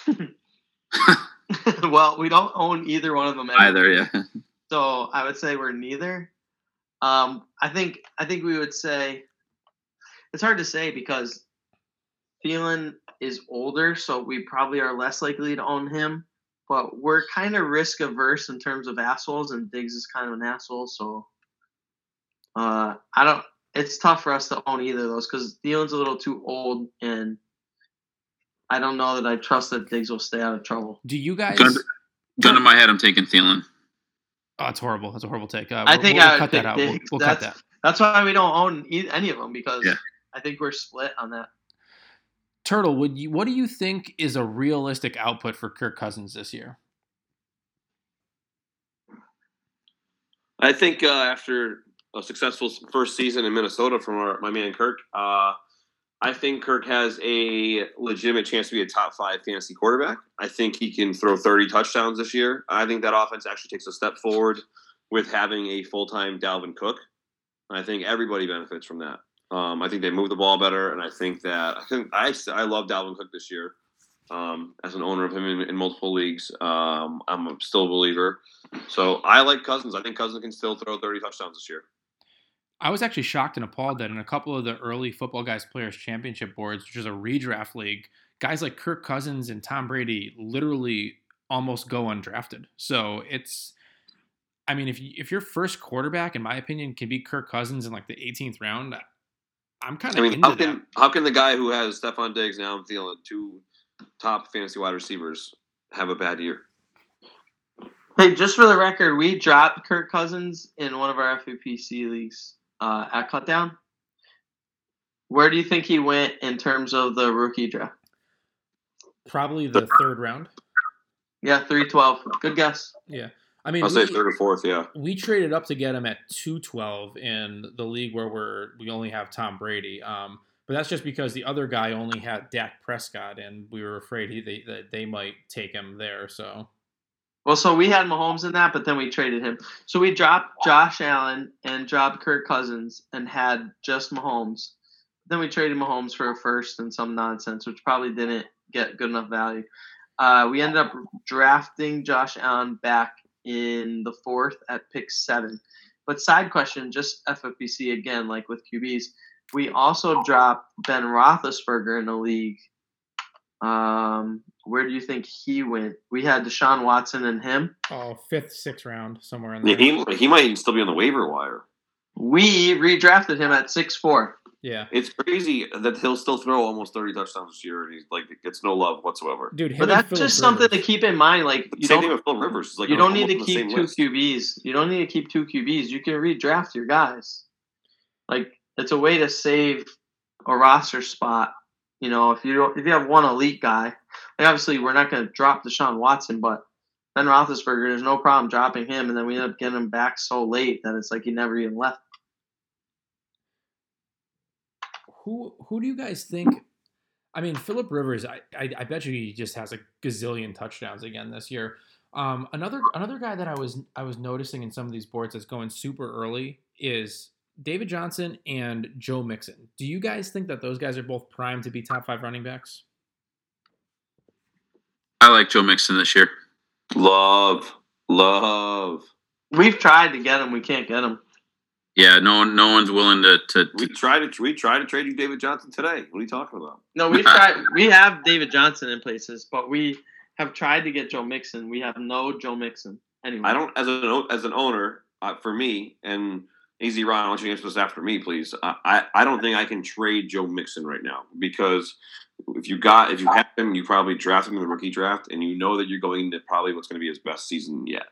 well, we don't own either one of them anymore. Either, yeah. So I would say we're neither. Um, I think I think we would say it's hard to say because Thielen is older, so we probably are less likely to own him. But we're kind of risk averse in terms of assholes, and Diggs is kind of an asshole. So uh, I don't. It's tough for us to own either of those because Thielen's a little too old, and I don't know that I trust that Diggs will stay out of trouble. Do you guys? Gun, gun to my head, I'm taking Thielen. Oh, it's horrible. That's a horrible take. Uh, I we'll- think we'll, I would cut that pick out. We'll, we'll cut That's- that. That's why we don't own any of them because Yeah. I think we're split on that. Turtle, would you? What do you think is a realistic output for Kirk Cousins this year? I think uh, after a successful first season in Minnesota from our, my man Kirk, uh, I think Kirk has a legitimate chance to be a top five fantasy quarterback. I think he can throw 30 touchdowns this year. I think that offense actually takes a step forward with having a full time Dalvin Cook. I think everybody benefits from that. Um, I think they move the ball better, and I think that I think I I love Dalvin Cook this year. Um, as an owner of him in, in multiple leagues, um, I'm still a believer. So I like Cousins. I think Cousins can still throw 30 touchdowns this year. I was actually shocked and appalled that in a couple of the early Football Guys Players Championship boards, which is a redraft league, guys like Kirk Cousins and Tom Brady literally almost go undrafted. So it's, I mean, if if your first quarterback, in my opinion, can be Kirk Cousins in like the 18th round, I'm kind of. I mean, into how can that. how can the guy who has Stefon Diggs now I'm feeling two top fantasy wide receivers have a bad year? Hey, just for the record, we dropped Kirk Cousins in one of our FFPC leagues uh, at Cutdown. Where do you think he went in terms of the rookie draft? Probably the third round. Yeah, three twelve. Good guess. Yeah. I mean, I'll say third or fourth. Yeah, we traded up to get him at 212 in the league where we're we only have Tom Brady. Um, but that's just because the other guy only had Dak Prescott, and we were afraid he, they that they might take him there. So Well, so we had Mahomes in that, but then we traded him. So we dropped Josh Allen and dropped Kirk Cousins and had just Mahomes. Then we traded Mahomes for a first and some nonsense, which probably didn't get good enough value. Uh, we ended up drafting Josh Allen back in the fourth at pick seven. But side question, just FFPC again, like with QBs, we also dropped Ben Roethlisberger in the league. Um, where do you think he went? We had Deshaun Watson and him. oh, fifth, sixth round somewhere in Yeah, there. he he might still be on the waiver wire. We redrafted him at six four. Yeah, It's crazy that he'll still throw almost 30 touchdowns this year, and he's like gets no love whatsoever. dude. But that's Phillip just something to keep in mind. Like you Same don't with Phil Rivers. Like you don't need to almost on the keep two list. QBs. You don't need to keep two QBs. You can redraft your guys. Like it's a way to save a roster spot. You know, if you don't, if you have one elite guy, like obviously we're not going to drop Deshaun Watson, but Ben Roethlisberger, there's no problem dropping him, and then we end up getting him back so late that it's like he never even left. Who who do you guys think? I mean, Philip Rivers. I, I I bet you he just has a gazillion touchdowns again this year. Um, another another guy that I was I was noticing in some of these boards that's going super early is David Johnson and Joe Mixon. Do you guys think that those guys are both primed to be top five running backs? I like Joe Mixon this year. Love, love. We've tried to get him, we can't get him. Yeah, no one, no one's willing to. to, We to tried to we tried to trade you David Johnson today. What are you talking about? No, we've tried. We have David Johnson in places, but we have tried to get Joe Mixon. We have no Joe Mixon. Anyway, I don't as an as an owner uh, for me and Easy Ron. I want you to answer this after me, please. I, I I don't think I can trade Joe Mixon right now because if you got if you have him, you probably draft him in the rookie draft, and you know that you're going to probably what's going to be his best season yet.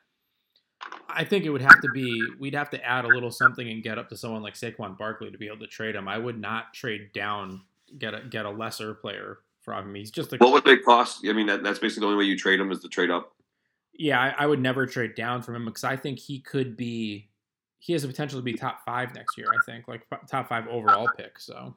I think it would have to be we'd have to add a little something and get up to someone like Saquon Barkley to be able to trade him. I would not trade down get a get a lesser player from him. He's just a What would they cost? I mean, that, that's basically the only way you trade him is to trade up. yeah. I, I would never trade down from him because I think he could be he has the potential to be top five next year. I think like top five overall pick. So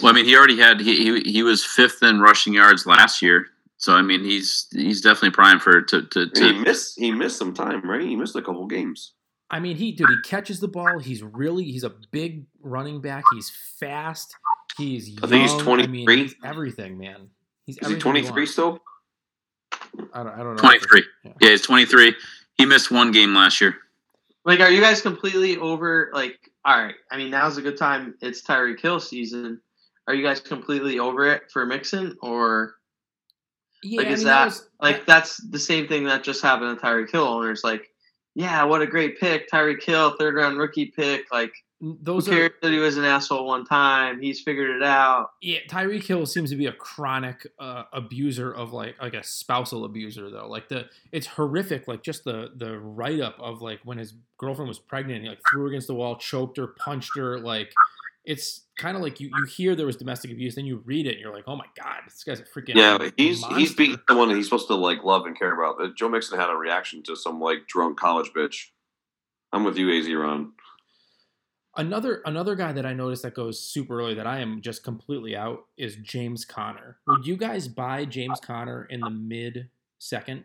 well, I mean, he already had. He, he he was fifth in rushing yards last year. So I mean, he's he's definitely primed for to to. I to he missed he missed some time, right? He missed a couple games. I mean, he dude, he catches the ball. He's really he's a big running back. He's fast. He's young. I think he's I mean, 23. he's everything, man. He's Is he twenty three still? I don't, I don't know. 23. Yeah. Yeah, he's 23. He missed one game last year. like. Are you guys completely over? Like, all right. I mean, now's a good time. It's Tyreek Hill season. Are you guys completely over it for Mixon, or Yeah, Like, I is mean, that- was- like that's the same thing that just happened to Tyreek Hill owners? Like, yeah, what a great pick, Tyreek Hill, third round rookie pick. Like, who those are that he was an asshole one time? He's figured it out. yeah. Tyreek Hill seems to be a chronic uh, abuser of like like a spousal abuser though. Like the it's horrific. Like just the the write up of like when his girlfriend was pregnant, he like threw her against the wall, choked her, punched her. Like it's kind of like you you hear there was domestic abuse, then you read it, and you're like, oh my god, this guy's a freaking Yeah, he's he's monster. beating someone that he's supposed to like love and care about. But Joe Mixon had a reaction to some like drunk college bitch. I'm with you, Az Ron. Another another guy that I noticed that goes super early that I am just completely out is James Conner. Would you guys buy James Conner in the mid second?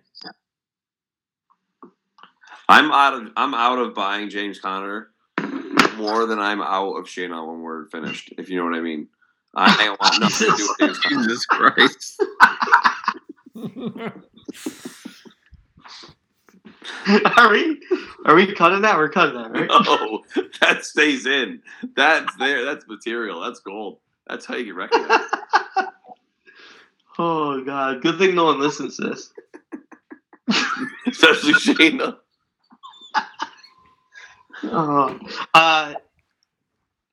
I'm out of I'm out of buying James Conner more than I'm out of Shayna when we're finished. If you know what I mean. I want nothing to do with James Conner. Jesus Christ. are we? Are we cutting that? We're cutting that, right? No, that stays in. That's there. That's material. That's gold. That's how you get recognized. oh God! Good thing no one listens to this. Especially Shayna. Oh, uh,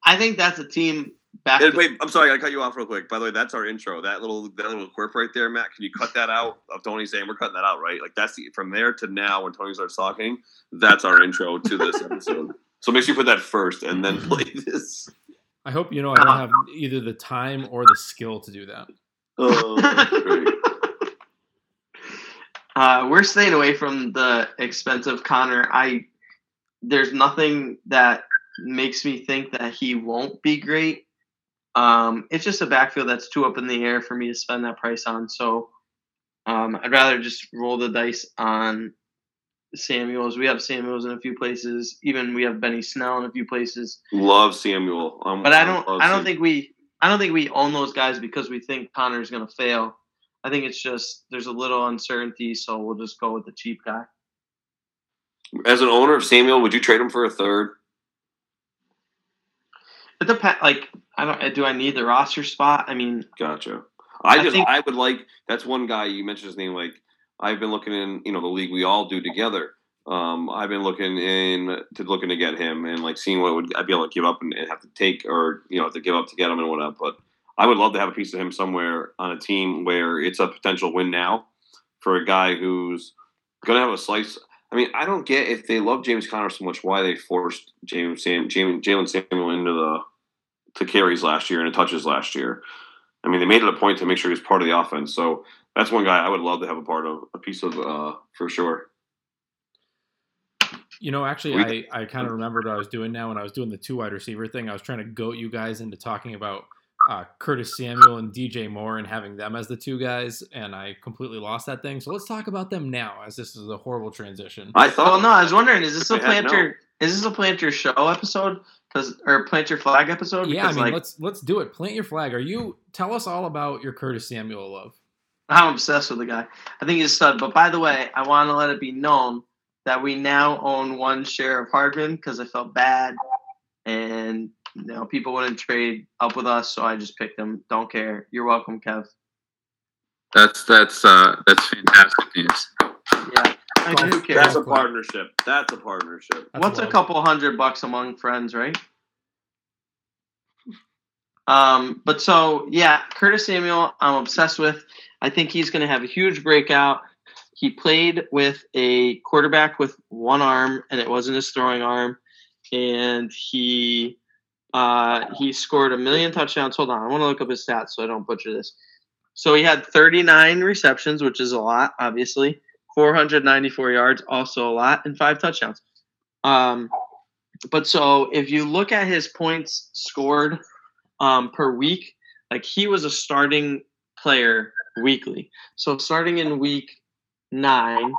I think that's a team back. And wait, I'm sorry, I cut you off real quick. By the way, that's our intro. That little that little quirk right there, Matt. Can you cut that out of Tony saying we're cutting that out, right? Like that's the, from there to now when Tony starts talking. That's our intro to this episode. So make sure you put that first and then play this. I hope you know I don't have either the time or the skill to do that. Oh, great. Uh, we're staying away from the expensive Conner. I there's nothing that makes me think that he won't be great. Um, it's just a backfield that's too up in the air for me to spend that price on. So um, I'd rather just roll the dice on Samuels. We have Samuels in a few places. Even we have Benny Snell in a few places. Love Samuel. Um, But I don't. love I don't think we. I don't think we own those guys because we think Conner's going to fail. I think it's just there's a little uncertainty, so we'll just go with the cheap guy. As an owner of Samuel, would you trade him for a third? It depends. Like, I don't. Do I need the roster spot? I mean, Gotcha. I I just think- I would like that's one guy you mentioned his name like I've been looking in you know the league we all do together. Um, I've been looking in to looking to get him and like seeing what would I'd be able to give up and, and have to take or you know have to give up to get him and whatnot. But I would love to have a piece of him somewhere on a team where it's a potential win now for a guy who's gonna have a slice. I mean, I don't get if they love James Conner so much why they forced James Sam James Jaylen Samuel into the to carries last year and to touches last year. I mean, they made it a point to make sure he was part of the offense. So that's one guy I would love to have a part of, a piece of, uh, for sure. You know, actually, We- I, I kind of remembered what I was doing now when I was doing the two wide receiver thing. I was trying to goat you guys into talking about uh, Curtis Samuel and DJ Moore and having them as the two guys, and I completely lost that thing. So let's talk about them now, as this is a horrible transition. I well, thought, no. I was wondering, is this a had planter? Is this a planter show episode? Because or plant your flag episode? Yeah, I Because mean, like let's let's do it. Plant your flag. Are you? Tell us all about your Curtis Samuel love. I'm obsessed with the guy. I think he's a stud. But by the way, I want to let it be known that we now own one share of Hardman because I felt bad, and you know people wouldn't trade up with us, so I just picked him. Don't care. You're welcome, Kev. That's that's uh that's fantastic news. Yeah, I mean, who cares? that's a partnership. That's a partnership. That's What's a couple hundred bucks among friends, right? Um, but so yeah, Curtis Samuel, I'm obsessed with. I think he's going to have a huge breakout. He played with a quarterback with one arm, and it wasn't his throwing arm, and he uh, he scored a million touchdowns. Hold on, I want to look up his stats so I don't butcher this. So he had 39 receptions, which is a lot, obviously. 494 yards, also a lot, and five touchdowns. Um, but so if you look at his points scored um, per week, like he was a starting player weekly. So starting in week nine,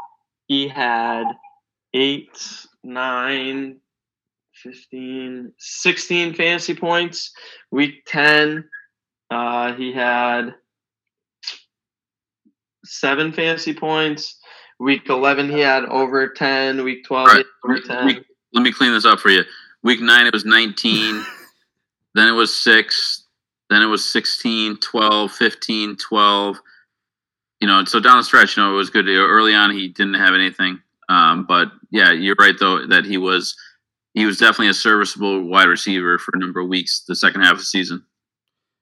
he had eight, nine, 15, 16 fantasy points. Week 10, uh, he had seven fantasy points. Week 11, he had over 10. Week 12, he had over 10. Week, let me clean this up for you. Week nine, it was 19. then it was six. Then it was 16, 12, 15, 12. You know, so down the stretch, you know, it was good. Early on, he didn't have anything. Um, but yeah, you're right though that he was he was definitely a serviceable wide receiver for a number of weeks the second half of the season.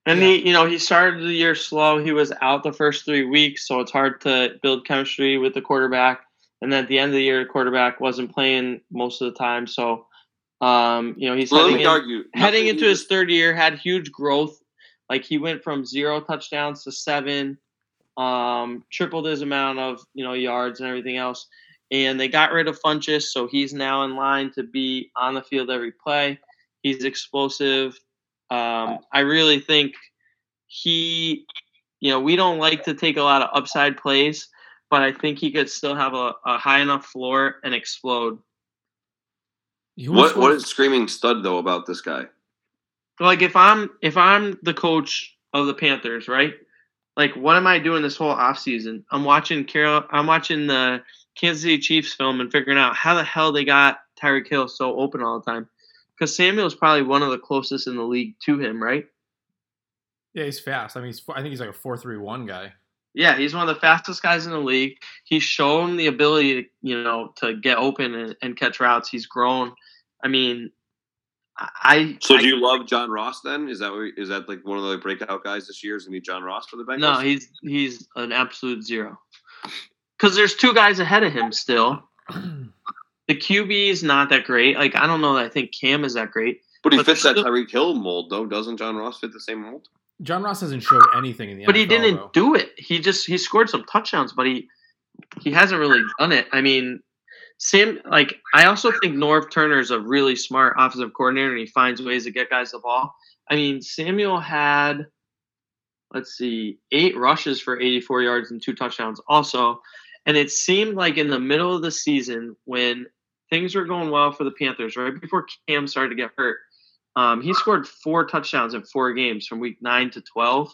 And Yeah. he, you know, he started the year slow. He was out the first three weeks, so it's hard to build chemistry with the quarterback. And then at the end of the year, the quarterback wasn't playing most of the time. So, um, you know, he's Well, let heading, me in- argue. heading into his third year, had huge growth. Like he went from zero touchdowns to seven, um, tripled his amount of you know yards and everything else. And they got rid of Funchess, so he's now in line to be on the field every play. He's explosive. Um, I really think he, you know, we don't like to take a lot of upside plays, but I think he could still have a, a high enough floor and explode. What what is screaming stud though about this guy? like if I'm if I'm the coach of the Panthers, right? like what am I doing this whole off season? I'm watching Carol. I'm watching the Kansas City Chiefs film and figuring out how the hell they got Tyreek Hill so open all the time. Because Samuel is probably one of the closest in the league to him, right? Yeah, he's fast. I mean, he's, I think he's like a four-three-one guy. Yeah, he's one of the fastest guys in the league. He's shown the ability to, you know, to get open and, and catch routes. He's grown. I mean, I. So I, do you love John Ross then? Is that what- is that like one of the breakout guys this year? Is gonna be John Ross for the Bengals? No, he's he's an absolute zero. Because there's two guys ahead of him still. The QB is not that great. Like I don't know that I think Cam is that great. but he but fits that still- Tyreek Hill mold though. Doesn't John Ross fit the same mold? John Ross hasn't showed anything in the end. But he didn't though. do it. He just he scored some touchdowns, but he he hasn't really done it. I mean, Sam like I also think Norv Turner is a really smart offensive coordinator and he finds ways to get guys the ball. I mean, Samuel had let's see, eight rushes for 84 yards and two touchdowns also. And it seemed like in the middle of the season when things were going well for the Panthers, right before Cam started to get hurt, um, he scored four touchdowns in four games from week nine to 12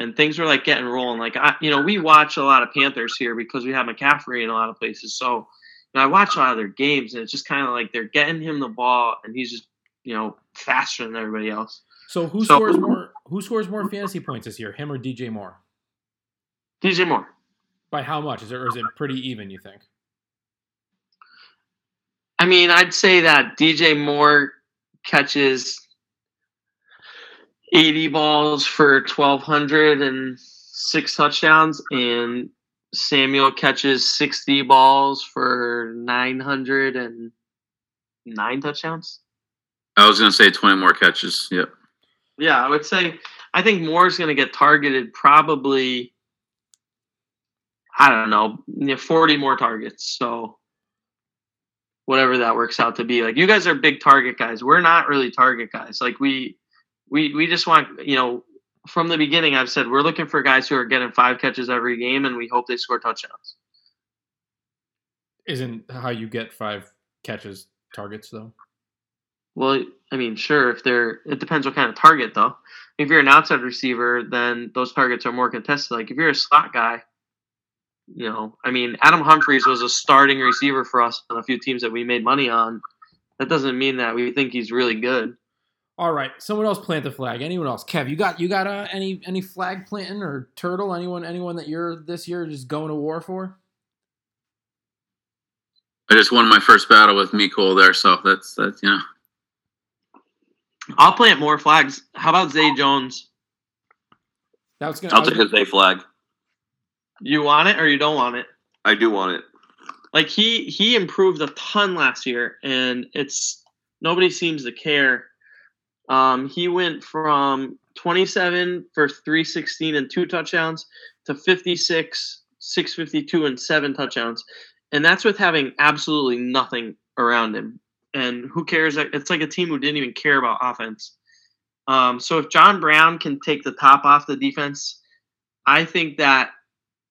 and things were like getting rolling. Like I, you know, we watch a lot of Panthers here because we have McCaffrey in a lot of places. So you know, I watch a lot of their games, and it's just kind of like they're getting him the ball, and he's just you know faster than everybody else. So who So- scores more? Who scores more fantasy points this year? Him or DJ Moore? DJ Moore. By how much? Is it or is it pretty even? You think? I mean, I'd say that DJ Moore catches 80 balls for 1,200 and six touchdowns, and Samuel catches 60 balls for 909 touchdowns. I was gonna say twenty more catches. Yep. Yeah, I would say I think Moore's going to get targeted probably. I don't know, you know, forty more targets. So whatever that works out to be, like you guys are big target guys. We're not really target guys. Like we, we, we just want you know. From the beginning, I've said we're looking for guys who are getting five catches every game, and we hope they score touchdowns. Isn't how you get five catches targets though? Well, I mean, sure, if they're it depends what kind of target though. If you're an outside receiver, then those targets are more contested. Like if you're a slot guy, you know, I mean, Adam Humphries was a starting receiver for us on a few teams that we made money on. That doesn't mean that we think he's really good. All right, someone else plant the flag. Anyone else? Kev, you got you got uh, any any flag planting or turtle? Anyone anyone that you're this year just going to war for? I just won my first battle with Miko there, so that's that's you know. I'll plant more flags. How about Zay Jones? That was gonna. I I'll was take gonna- his A flag. You want it or you don't want it? I do want it. like he he improved a ton last year and it's nobody seems to care. Um he went from 27 for 316 and two touchdowns to 56 652 and seven touchdowns. And that's with having absolutely nothing around him. And who cares? It's like a team who didn't even care about offense. Um so if john brown can take the top off the defense i think that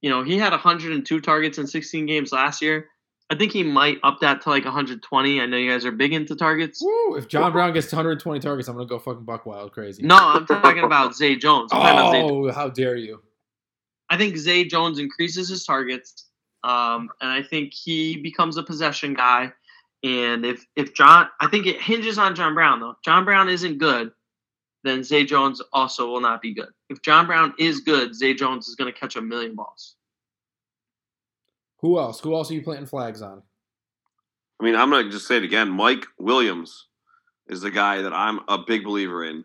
you know, he had 102 targets in 16 games last year. I think he might up that to like 120. I know you guys are big into targets. Woo, if John Brown gets 120 targets, I'm gonna go fucking buck wild crazy. No, I'm talking about Zay Jones. I'm talking about Zay Jones. Oh, how dare you! I think Zay Jones increases his targets, um, and I think he becomes a possession guy. And if if John, I think it hinges on John Brown though. John Brown isn't good, then Zay Jones also will not be good. If John Brown is good, Zay Jones is going to catch a million balls. Who else? Who else are you planting flags on? I mean, I'm gonna just say it again. Mike Williams is the guy that I'm a big believer in.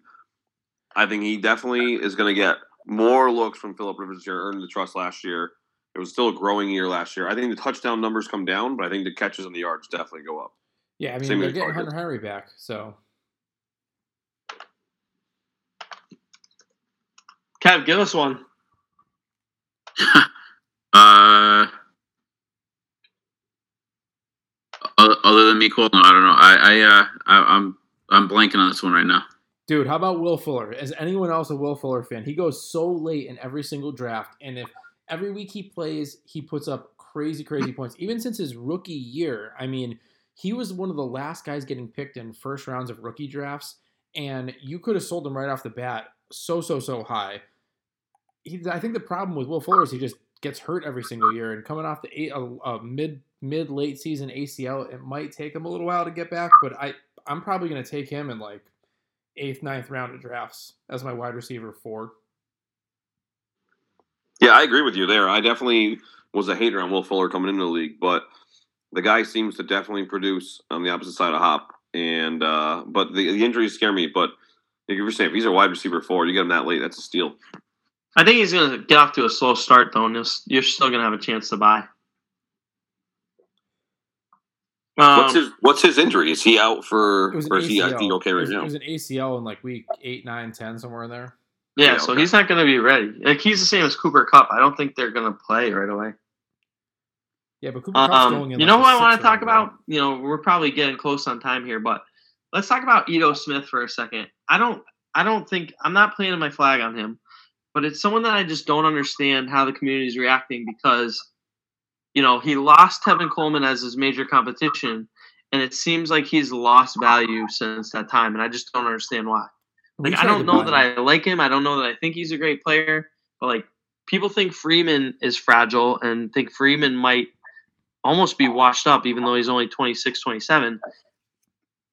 I think he definitely is going to get more looks from Philip Rivers this year. Earned the trust last year. It was still a growing year last year. I think the touchdown numbers come down, but I think the catches and the yards definitely go up. Yeah, I mean Same they're getting targets. Hunter Henry back, so Kev, give us one. Uh, other than Miko, no, I don't know. I I uh I, I'm I'm blanking on this one right now. Dude, how about Will Fuller? Is anyone else a Will Fuller fan? He goes so late in every single draft, and if every week he plays, he puts up crazy, crazy points. Even since his rookie year, I mean, he was one of the last guys getting picked in first rounds of rookie drafts, and you could have sold him right off the bat so, so, so high. He, I think the problem with Will Fuller is he just gets hurt every single year, and coming off the eight, a, a mid mid late season ACL, it might take him a little while to get back. But I I'm probably going to take him in like eighth, ninth round of drafts as my wide receiver four. Yeah, I agree with you there. I definitely was a hater on Will Fuller coming into the league, but the guy seems to definitely produce on the opposite side of Hop. And uh, but the, the injuries scare me. But like you were saying, if he's a wide receiver four, you get him that late, that's a steal. I think he's going to get off to a slow start, though, and you're still going to have a chance to buy. Um, what's his What's his injury? Is he out for? Or is he? I think okay right it was, now. It was an ACL in like week eight, nine, ten, somewhere in there. Yeah, yeah so okay. he's not going to be ready. Like he's the same as Cooper Kupp. I don't think they're going to play right away. Yeah, but Cooper Kupp's um, going in. You like know what I want to talk about? You know, we're probably getting close on time here, but let's talk about Ito Smith for a second. I don't. I don't think I'm not planting my flag on him, but it's someone that I just don't understand how the community is reacting because you know, he lost Tevin Coleman as his major competition, and it seems like he's lost value since that time, and I just don't understand why. Like, I don't know that I like him. I don't know that I think he's a great player, but like, people think Freeman is fragile and think Freeman might almost be washed up, even though he's only 26, 27.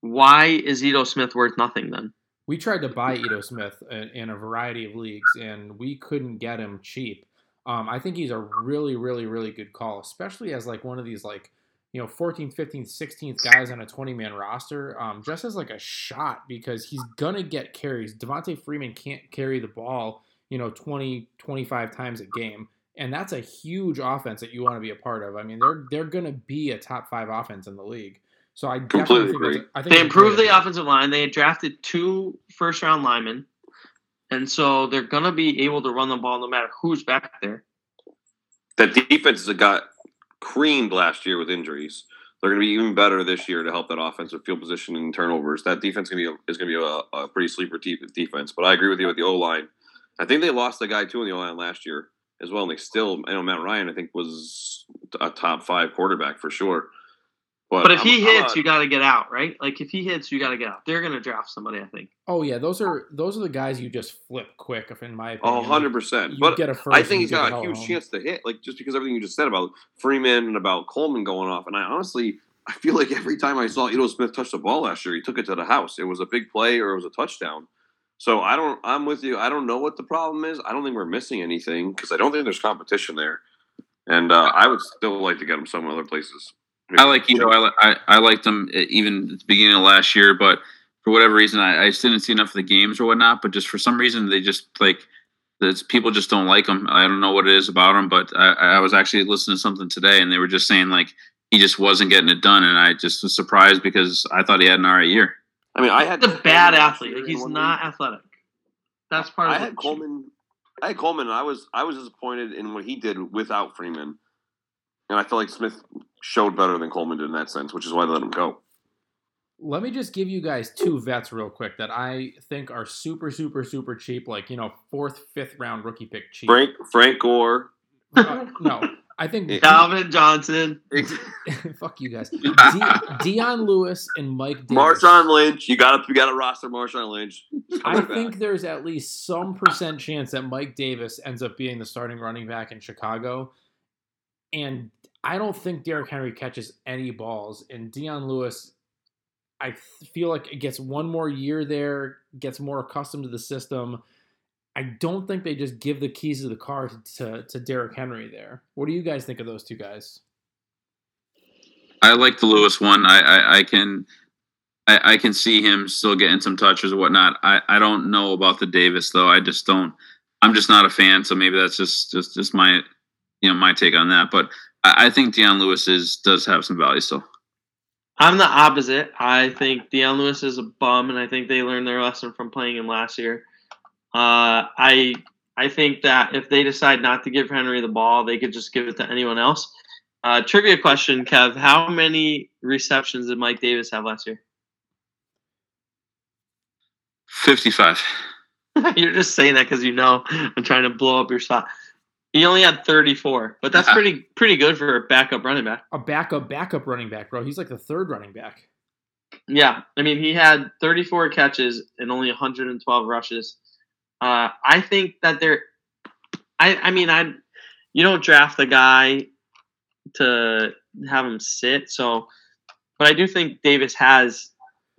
Why is Ito Smith worth nothing then? We tried to buy Ito Smith in a variety of leagues, and we couldn't get him cheap. Um, I think he's a really, really, really good call, especially as like one of these like you know 14th, 15th, 16th guys on a 20 man roster. Um, just as like a shot because he's gonna get carries. Devonta Freeman can't carry the ball, you know, 20, 25 times a game. And that's a huge offense that you want to be a part of. I mean, they're they're gonna be a top five offense in the league. So I completely agree. I think they improved the offensive line. They had drafted two first round linemen. And so they're going to be able to run the ball no matter who's back there. That defense got creamed last year with injuries. They're going to be even better this year to help that offensive field position and turnovers. That defense gonna be, is going to be a, a, pretty sleeper defense. But I agree with you with the O line. I think they lost the guy too in the O line last year as well. And they still, I know Matt Ryan, I think, was a top five quarterback for sure. But, but if I'm, he hits, you got to get out, right? Like if he hits, you got to get out. They're going to draft somebody, I think. Oh yeah, those are those are the guys you just flip quick, if in my opinion. Oh, 100 percent. But get a first I think he's got a huge home. chance to hit, like just because everything you just said about Freeman and about Coleman going off. And I honestly, I feel like every time I saw Ito Smith touch the ball last year, he took it to the house. It was a big play or it was a touchdown. So I don't. I'm with you. I don't know what the problem is. I don't think we're missing anything because I don't think there's competition there. And uh, I would still like to get him some other places. I like Ito. I, I, I liked him eh, even at the beginning of last year, but for whatever reason, I, I just didn't see enough of the games or whatnot. But just for some reason, they just like people just don't like him. I don't know what it is about him, but I, I was actually listening to something today, and they were just saying like he just wasn't getting it done, and I just was surprised because I thought he had an alright year. I mean, I had a bad athlete. Like, he's not week. athletic. That's part of. I had Coleman. I had Coleman. And I was I was disappointed in what he did without Freeman, and I feel like Smith showed better than Coleman did in that sense, which is why they let him go. Let me just give you guys two vets real quick that I think are super, super, super cheap. Like you know, fourth, fifth round rookie pick cheap. Frank Frank Gore. Uh, no, I think Calvin Johnson. fuck you guys. De- Dion Lewis and Mike Davis. Marshawn Lynch. You got to you got to roster Marshawn Lynch. I think there's at least some percent chance that Mike Davis ends up being the starting running back in Chicago. And I don't think Derrick Henry catches any balls, and Dion Lewis, I feel like it gets one more year there, gets more accustomed to the system. I don't think they just give the keys to the car to to Derrick Henry there. What do you guys think of those two guys? I like the Lewis one. I I, I can I, I, can see him still getting some touches or whatnot. I, I don't know about the Davis though. I just don't. I'm just not a fan. So maybe that's just just just my you know my take on that. But I, I think Dion Lewis is does have some value still. I'm the opposite. I think Dion Lewis is a bum, and I think they learned their lesson from playing him last year. Uh, I I think that if they decide not to give Henry the ball, they could just give it to anyone else. Uh, trivia question, Kev: How many receptions did Mike Davis have last year? Fifty-five. You're just saying that because you know I'm trying to blow up your spot. He only had 34, but that's pretty pretty good for a backup running back. A backup backup running back, bro. He's like the third running back. Yeah, I mean he had 34 catches and only 112 rushes. Uh, I think that they're I I mean I you don't draft the guy to have him sit. So, but I do think Davis has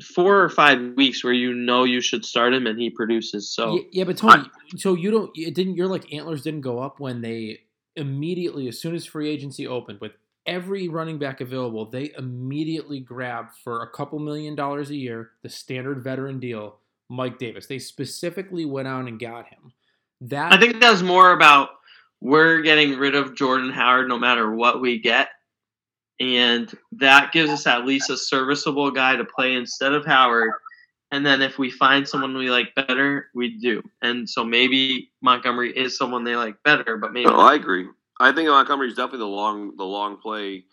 four or five weeks where you know you should start him and he produces. So yeah, yeah, but Tony, so you don't it didn't you're like antlers didn't go up when they immediately as soon as free agency opened with every running back available, they immediately grabbed for a couple million dollars a year the standard veteran deal, Mike Davis. They specifically went out and got him. That I think that was more about we're getting rid of Jordan Howard no matter what we get. And that gives us at least a serviceable guy to play instead of Howard. And then if we find someone we like better, we do. And so maybe Montgomery is someone they like better, but maybe No, I agree. I think Montgomery's definitely the long the long play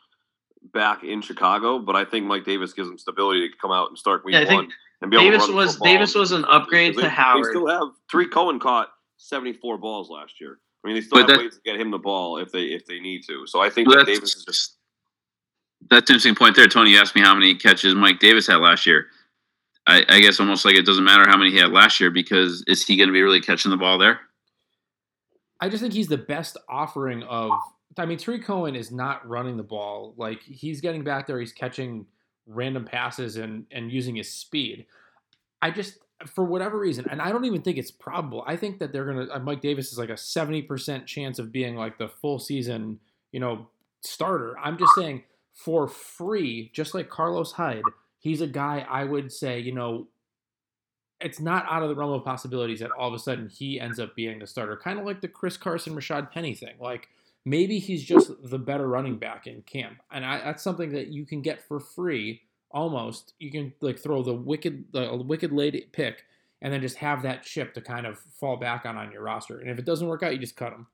back in Chicago, but I think Mike Davis gives them stability to come out and start week Yeah, I think one and be able Davis to run was football. Davis was an upgrade They- to Howard. They still have three Cohen caught seventy four balls last year. I mean, they still But have that- ways to get him the ball if they if they need to. So I think that Davis is just That's an interesting point there. Tony You asked me how many catches Mike Davis had last year. I, I guess almost like it doesn't matter how many he had last year because is he going to be really catching the ball there? I just think he's the best offering of. I mean, Tarik Cohen is not running the ball. Like he's getting back there, he's catching random passes and and using his speed. I just, for whatever reason, and I don't even think it's probable. I think that they're gonna. Uh, Mike Davis is like a seventy percent chance of being like the full season, you know, starter. I'm just saying for free, just like Carlos Hyde, he's a guy I would say, you know, it's not out of the realm of possibilities that all of a sudden he ends up being the starter. Kind of like the Chris Carson, Rashaad Penny thing. Like maybe he's just the better running back in camp, and I, that's something that you can get for free. Almost, you can like throw the wicked, the wicked late pick, and then just have that chip to kind of fall back on on your roster. And if it doesn't work out, you just cut him.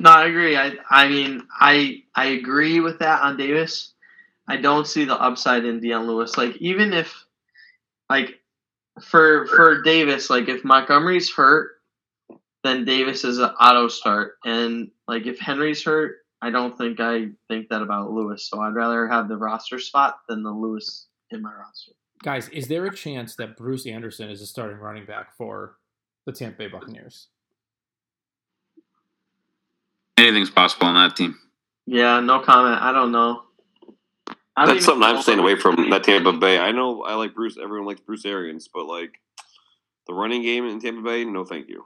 No, I agree. I I mean I I agree with that on Davis. I don't see the upside in Dion Lewis. Like even if like for for Davis, like if Montgomery's hurt, then Davis is an auto start. And like if Henry's hurt, I don't think I think that about Lewis. So I'd rather have the roster spot than the Lewis in my roster. Guys, is there a chance that Bruce Anderson is a starting running back for the Tampa Bay Buccaneers? Anything's possible on that team. Yeah, no comment. I don't know. I don't that's something I'm staying away from. That Tampa Bay. I know I like Bruce. Everyone likes Bruce Arians, but like the running game in Tampa Bay, no, thank you.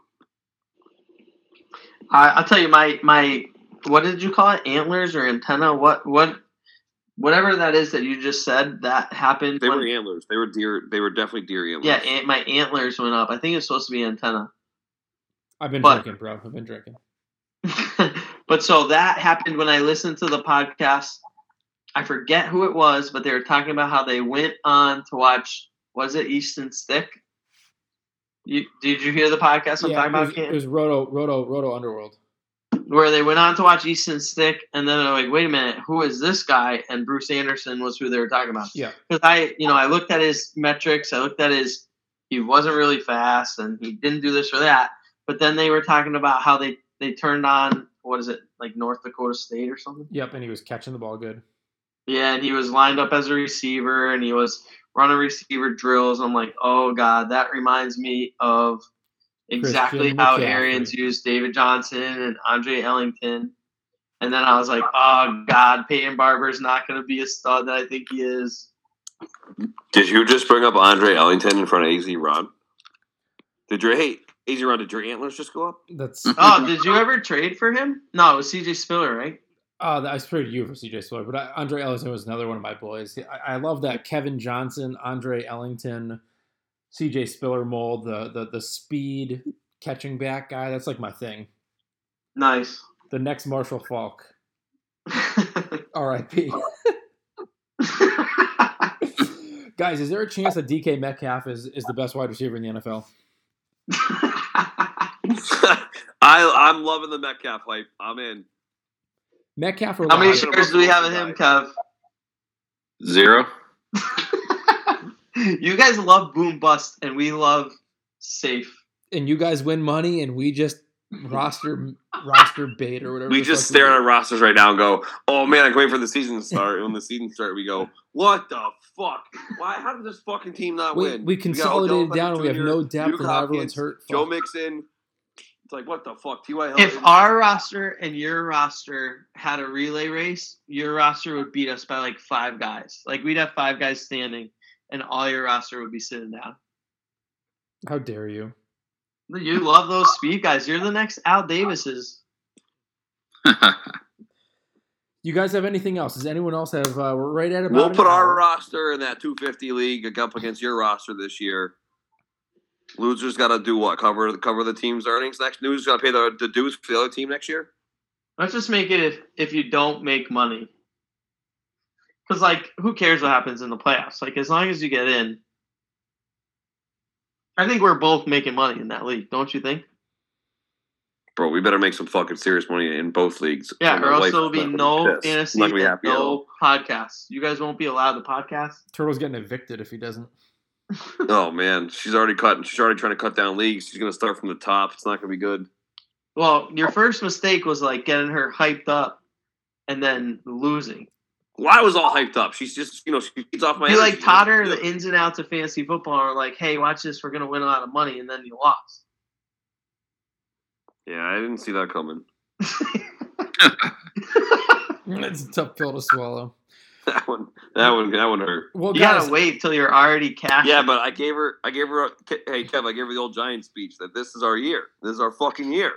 I, I'll tell you my my what did you call it? Antlers or antenna? What what whatever that is that you just said that happened. They when- were antlers. They were deer. They were definitely deer antlers. yeah, an- my antlers went up. I think it's supposed to be antenna. I've been But- drinking, bro. I've been drinking. but so that happened when I listened to the podcast. I forget who it was, but they were talking about how they went on to watch. Was it Easton Stick? You did you hear the podcast I'm yeah, talking it about? was, Ken? it was Roto, Roto, Roto Underworld. where they went on to watch Easton Stick, and then they're like, "Wait a minute, who is this guy?" And Bruce Anderson was who they were talking about. Yeah. Because I, you know, I looked at his metrics. I looked at his. He wasn't really fast, and he didn't do this or that. But then they were talking about how they they turned on what is it like North Dakota State or something? Yep, and he was catching the ball good. Yeah, and he was lined up as a receiver, and he was running receiver drills. I'm like, oh god, that reminds me of exactly Christian how McCaffrey. Arians used David Johnson and Andre Ellington. And then I was like, oh god, Peyton Barber's not going to be a stud that I think he is. Did you just bring up Andre Ellington in front of Az Ron? Did you hey Az Ron? Did your antlers just go up? That's Oh, did you ever trade for him? No, it was CJ Spiller, right? uh, I sprayed you for CJ Spiller, but I, Andre Ellington was another one of my boys. I, I love that Kevin Johnson, Andre Ellington, CJ Spiller mold, the the the speed catching back guy. That's like my thing. Nice. The next Marshall Faulk. R.I.P. Guys, is there a chance that DK Metcalf is, is the best wide receiver in the NFL? I I'm loving the Metcalf hype. I'm in. Metcalf How many shares do we have of him, Kev? Zero. you guys love boom bust, and we love safe. and you guys win money, and we just roster roster bait or whatever. We just stare at our rosters right now and go, "Oh man, I can't wait for the season to start." And when the season starts, we go, "What the fuck? Why? How did this fucking team not We, win?" we consolidated Odell down, and we have no Jr., depth, Duke and everyone's Hopkins, hurt. Joe Mixon, It's like what the fuck? T.Y. If our roster and your roster had a relay race, your roster would beat us by like five guys. Like we'd have five guys standing, and all your roster would be sitting down. How dare you? You love those speed guys. You're the next Al Davises. You guys have anything else? Does anyone else have? Uh, we're right at about. we'll an put our hour. roster in that 250 league up against your roster this year. Losers got to do what? Cover cover the team's earnings next. Losers got to pay the, the dues for the other team next year. Let's just make it if if you don't make money. Because like, who cares what happens in the playoffs? Like, as long as you get in, I think we're both making money in that league, don't you think? Bro, we better make some fucking serious money in both leagues. Yeah, or else there'll be no fantasy, I'm not gonna be and happy at all. no podcasts. You guys won't be allowed the podcast. Turtle's getting evicted if he doesn't. Oh man, she's already cutting. She's already trying to cut down leagues. She's gonna start from the top. It's not gonna be good. Well, your first mistake was like getting her hyped up and then losing. Well, I was all hyped up. She's just, you know, she feeds off my. You like energy. taught her the ins and outs of fantasy football, and like, "Hey, watch this. We're gonna win a lot of money," and then you lost. Yeah, I didn't see that coming. It's a tough pill to swallow. That one, that one, that one hurt. Well, you guys, gotta wait till you're already cashed. Yeah, but I gave her, I gave her, a, hey Kev, I gave her the old Giant speech that this is our year. This is our fucking year.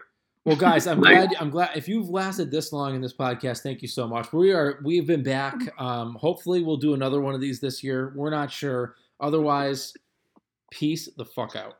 Well, guys, I'm Like- glad. I'm glad if you've lasted this long in this podcast. Thank you so much. We are. We've been back. Um, hopefully, we'll do another one of these this year. We're not sure. Otherwise, peace the fuck out.